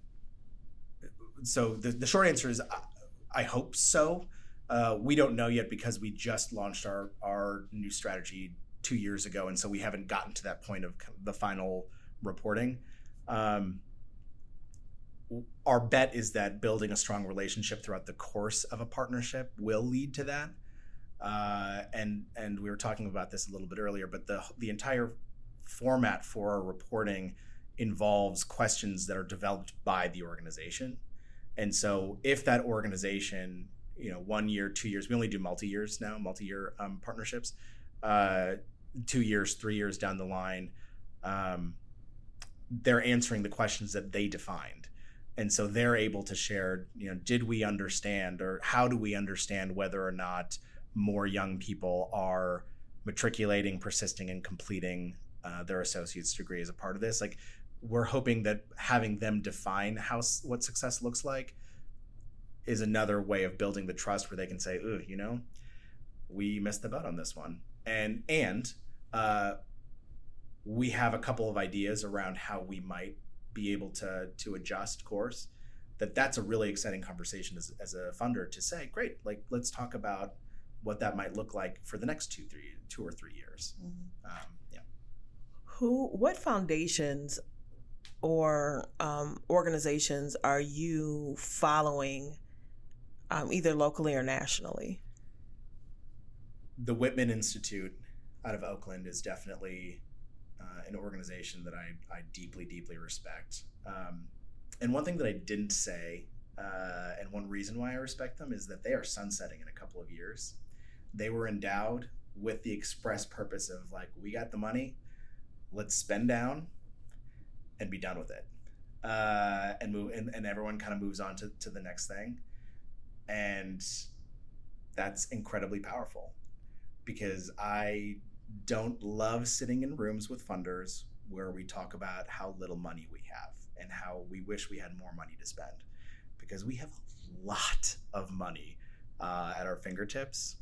So the, the short answer is I, I hope so. Uh, we don't know yet because we just launched our, our new strategy two years ago. And so we haven't gotten to that point of the final reporting. Um, our bet is that building a strong relationship throughout the course of a partnership will lead to that. Uh, and and we were talking about this a little bit earlier, but the the entire format for our reporting involves questions that are developed by the organization. And so, if that organization, you know, one year, two years, we only do multi years now, multi year um, partnerships, uh, two years, three years down the line, um, they're answering the questions that they defined. And so they're able to share, you know, did we understand or how do we understand whether or not more young people are matriculating, persisting, and completing uh, their associate's degree as a part of this. Like, we're hoping that having them define how what success looks like is another way of building the trust where they can say, "Ooh, you know, we missed the boat on this one," and and uh, we have a couple of ideas around how we might be able to to adjust course. That that's a really exciting conversation as, as a funder to say, great, like let's talk about what that might look like for the next two, three, two or three years. Mm-hmm. Um, yeah. Who? What foundations or um, organizations are you following, um, either locally or nationally? The Whitman Institute out of Oakland is definitely uh, an organization that I, I deeply, deeply respect. Um, and one thing that I didn't say, uh, and one reason why I respect them, is that they are sunsetting in a couple of years they were endowed with the express purpose of like, we got the money, let's spend down and be done with it. Uh, and move and, and everyone kind of moves on to, to the next thing. And that's incredibly powerful because I don't love sitting in rooms with funders where we talk about how little money we have and how we wish we had more money to spend because we have a lot of money uh, at our fingertips,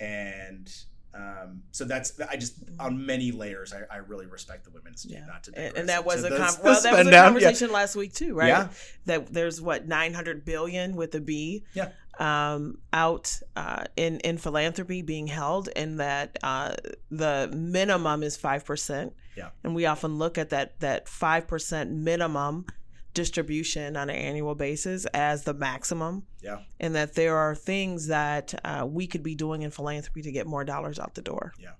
and um, so that's I just on many layers. I, I really respect the Whitman Institute. Yeah. Not to And, digress and that was a com- <laughs> well, that was a down. Yeah. conversation last week too, right? Yeah. That there's what 900 billion with a B. Yeah. Um, out uh, in in philanthropy being held, and that uh, the minimum is five percent. Yeah. And we often look at that that five percent minimum distribution on an annual basis as the maximum. Yeah. And that there are things that uh, we could be doing in philanthropy to get more dollars out the door. Yeah.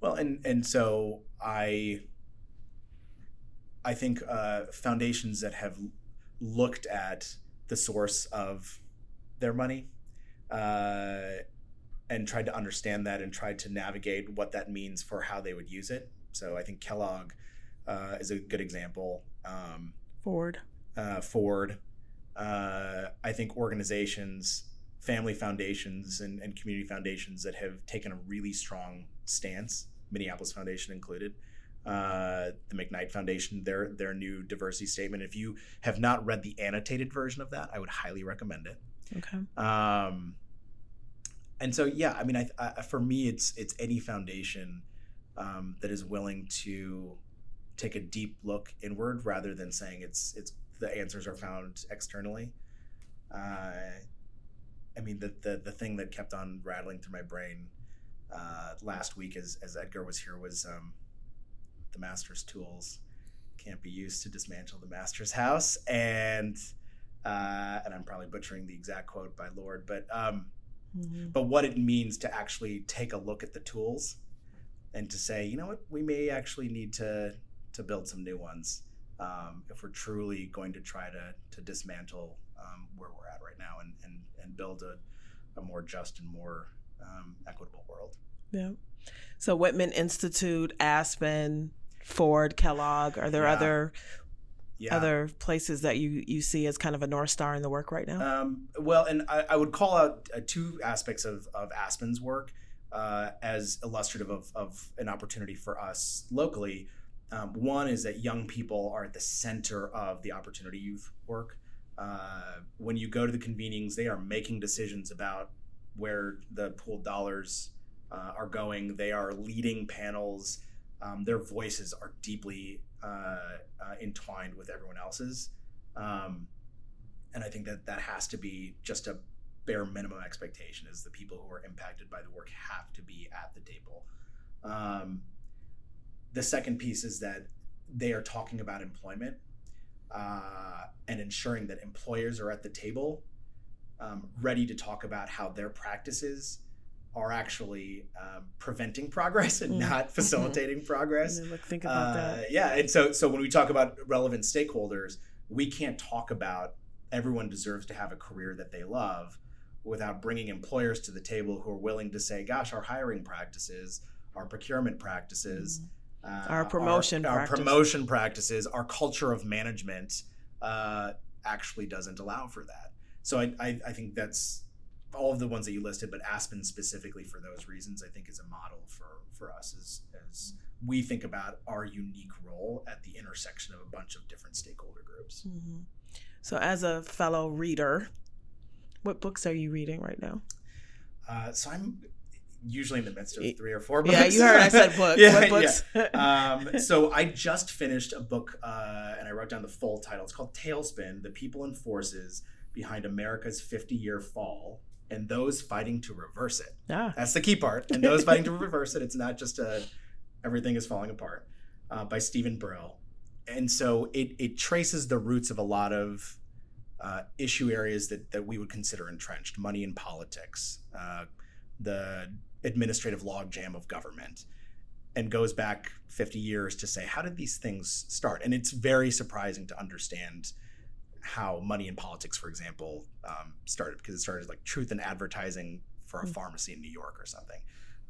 Well, and and so I I think uh, foundations that have looked at the source of their money uh, and tried to understand that and tried to navigate what that means for how they would use it. So I think Kellogg uh, is a good example. Um, Forward. uh, Ford. Uh, I think organizations, family foundations, and, and community foundations that have taken a really strong stance, Minneapolis Foundation included. Uh, the McKnight Foundation, their their new diversity statement. If you have not read the annotated version of that, I would highly recommend it. Okay. Um, and so, yeah, I mean, I, I, for me, it's it's any foundation um, that is willing to take a deep look inward rather than saying it's it's the answers are found externally. Uh, I mean, the, the the thing that kept on rattling through my brain uh, last week, as as Edgar was here, was um, the master's tools can't be used to dismantle the master's house, and uh, and I'm probably butchering the exact quote by Lorde, but um, Mhm. but what it means to actually take a look at the tools and to say, you know what, we may actually need to to build some new ones um, if we're truly going to try to to dismantle um, where we're at right now and and, and build a, a more just and more um, equitable world. Yeah. So Whitman Institute, Aspen, Ford, Kellogg. Are there Yeah. other Yeah. other places that you you see as kind of a north star in the work right now? Um, well, and I, I would call out uh, two aspects of, of Aspen's work uh, as illustrative of, of an opportunity for us locally. Um, one is that young people are at the center of the opportunity youth work. Uh, when you go to the convenings, they are making decisions about where the pooled dollars uh, are going. They are leading panels. Um, their voices are deeply uh, uh, entwined with everyone else's. Um, and I think that that has to be just a bare minimum expectation is the people who are impacted by the work have to be at the table. Um, the second piece is that they are talking about employment uh, and ensuring that employers are at the table, um, ready to talk about how their practices are actually um, preventing progress and Mm. not facilitating progress. And like, think about Uh, that. Yeah, and so so when we talk about relevant stakeholders, we can't talk about everyone deserves to have a career that they love without bringing employers to the table who are willing to say, "Gosh, our hiring practices, our procurement practices." Uh, Mm-hmm. Our promotion our, practice. promotion practices, our culture of management uh, actually doesn't allow for that. So I, I, I think that's all of the ones that you listed, but Aspen specifically for those reasons, I think is a model for for us as as we think about our unique role at the intersection of a bunch of different stakeholder groups. Mhm. So, as a fellow reader, what books are you reading right now? Uh, so I'm usually in the midst of three or four books. Yeah, you heard I said <laughs> book. Yeah, what books? um, <laughs> so I just finished a book, uh, and I wrote down the full title. It's called Tailspin: The People and Forces Behind America's 50-Year Fall and Those Fighting to Reverse It. ah, That's the key part. And those fighting to reverse it. It's not just a everything is falling apart uh, by Stephen Brill. And so it it traces the roots of a lot of uh, issue areas that that we would consider entrenched: money in politics, uh, the administrative logjam of government, and goes back 50 years to say how did these things start? And it's very surprising to understand how money in politics, for example, um, started because it started like truth in advertising for a Mm. pharmacy in New York or something.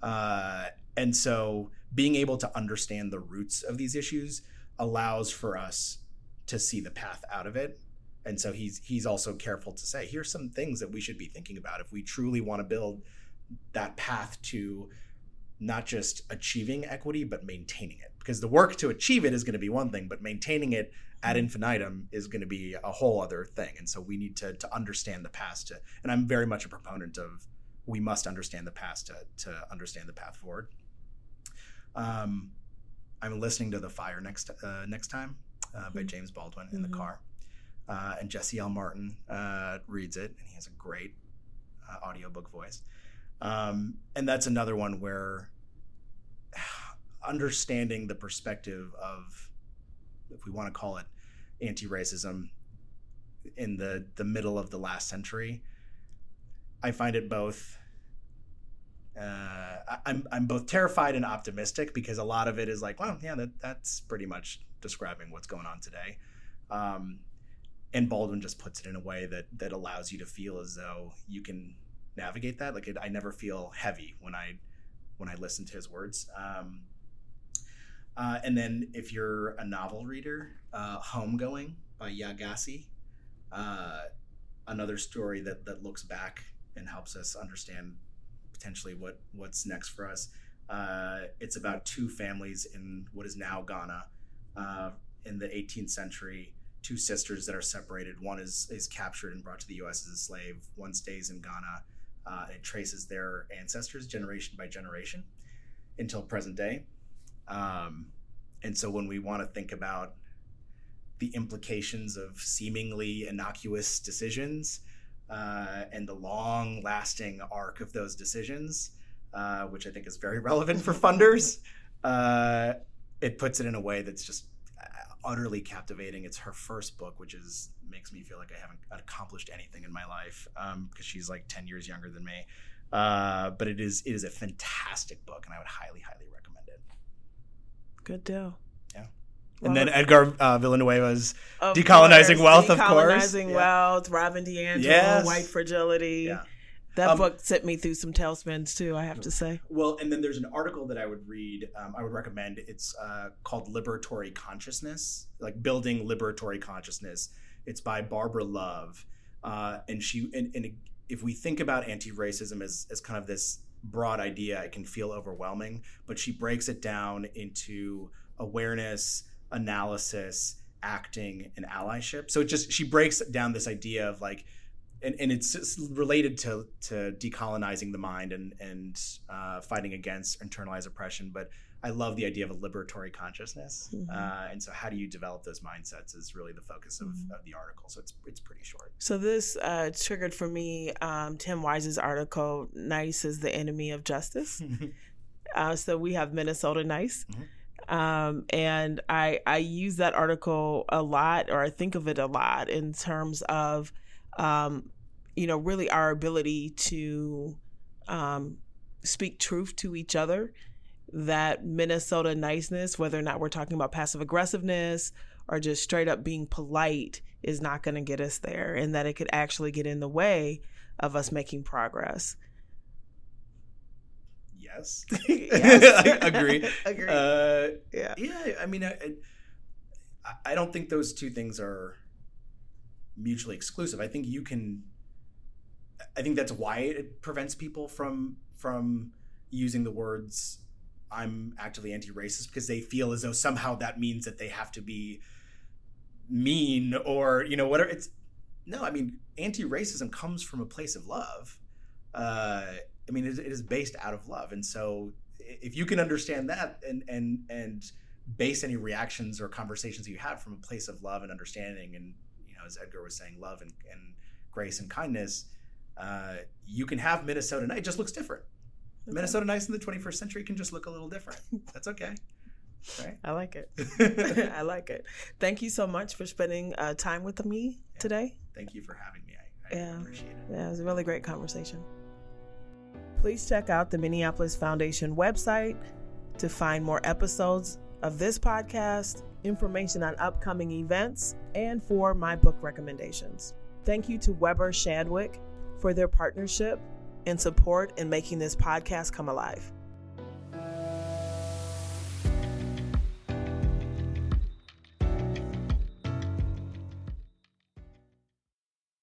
Uh, and so being able to understand the roots of these issues allows for us to see the path out of it. And so he's he's also careful to say here's some things that we should be thinking about if we truly want to build that path to not just achieving equity but maintaining it because the work to achieve it is going to be one thing, but maintaining it ad infinitum is going to be a whole other thing. And so we need to to understand the past. To, and I'm very much a proponent of we must understand the past to to understand the path forward. Um, I'm listening to the Fire next uh, next time uh, by mm-hmm. James Baldwin in mm-hmm. the car, uh, and Jesse L. Martin uh, reads it, and he has a great uh, audiobook voice. Um, and that's another one where <sighs> understanding the perspective of, if we want to call it anti-racism, in the the middle of the last century, I find it both. Uh, I'm I'm both terrified and optimistic because a lot of it is like, well, yeah, that that's pretty much describing what's going on today. Um, and Baldwin just puts it in a way that that allows you to feel as though you can navigate that. Like it, I never feel heavy when I when I listen to his words. Um, uh, and then if you're a novel reader, uh, Homegoing by Yaa Gyasi, uh, another story that that looks back and helps us understand potentially what what's next for us. Uh, it's about two families in what is now Ghana uh, in the 18th century. Two sisters that are separated. One is is captured and brought to the U.S. as a slave. One stays in Ghana. Uh, it traces their ancestors generation by generation until present day. Um, and so when we want to think about the implications of seemingly innocuous decisions uh, and the long lasting arc of those decisions, uh, which I think is very relevant for funders, uh, it puts it in a way that's just uh, utterly captivating. It's her first book, which is makes me feel like I haven't accomplished anything in my life because um, she's like ten years younger than me. Uh, but it is it is a fantastic book, and I would highly highly recommend. Good deal. Yeah. Well, and then Edgar uh, Villanueva's Decolonizing course, Wealth, Decolonizing of course. Decolonizing Wealth, Robin DiAngelo, yes. White Fragility. Yeah. That um, book sent me through some tailspins too, I have to say. Well, and then there's an article that I would read. Um, I would recommend. It's uh, called Liberatory Consciousness, like building liberatory consciousness. It's by Barbara Love, uh, and she and, and if we think about anti-racism as as kind of this broad idea, it can feel overwhelming. But she breaks it down into awareness, analysis, acting, and allyship. So it just she breaks down this idea of like and, and it's related to to decolonizing the mind and and uh, fighting against internalized oppression. But I love the idea of a liberatory consciousness, mm-hmm. uh, and so how do you develop those mindsets is really the focus of, mm-hmm. of the article. So it's it's pretty short. So this uh, triggered for me um, Tim Wise's article. Nice is the enemy of justice. <laughs> Uh, so we have Minnesota Nice. Mm-hmm. Um, and I I use that article a lot, or I think of it a lot in terms of um, you know, really our ability to um, speak truth to each other. That Minnesota niceness, whether or not we're talking about passive aggressiveness or just straight up being polite, is not going to get us there, and that it could actually get in the way of us making progress. Yes, <laughs> yes. <laughs> agree. <laughs> agree. Uh, yeah, yeah. I mean, I, I don't think those two things are mutually exclusive. I think you can. I think that's why it prevents people from from using the words "I'm actively anti-racist" because they feel as though somehow that means that they have to be mean or you know whatever. It's no. I mean, anti-racism comes from a place of love. Uh, I mean, it, it is based out of love, and so if you can understand that and and and base any reactions or conversations you have from a place of love and understanding and as Edgar was saying, love and, and grace and kindness, uh, you can have Minnesota Nice. It just looks different. Okay. Minnesota Nice in the 21st century can just look a little different. <laughs> That's okay. Right? I like it. <laughs> I like it. Thank you so much for spending uh, time with me yeah. today. Thank you for having me. I, I yeah. appreciate it. Yeah, it was a really great conversation. Please check out the Minneapolis Foundation website to find more episodes of this podcast information on upcoming events, and for my book recommendations. Thank you to Weber Shandwick for their partnership and support in making this podcast come alive.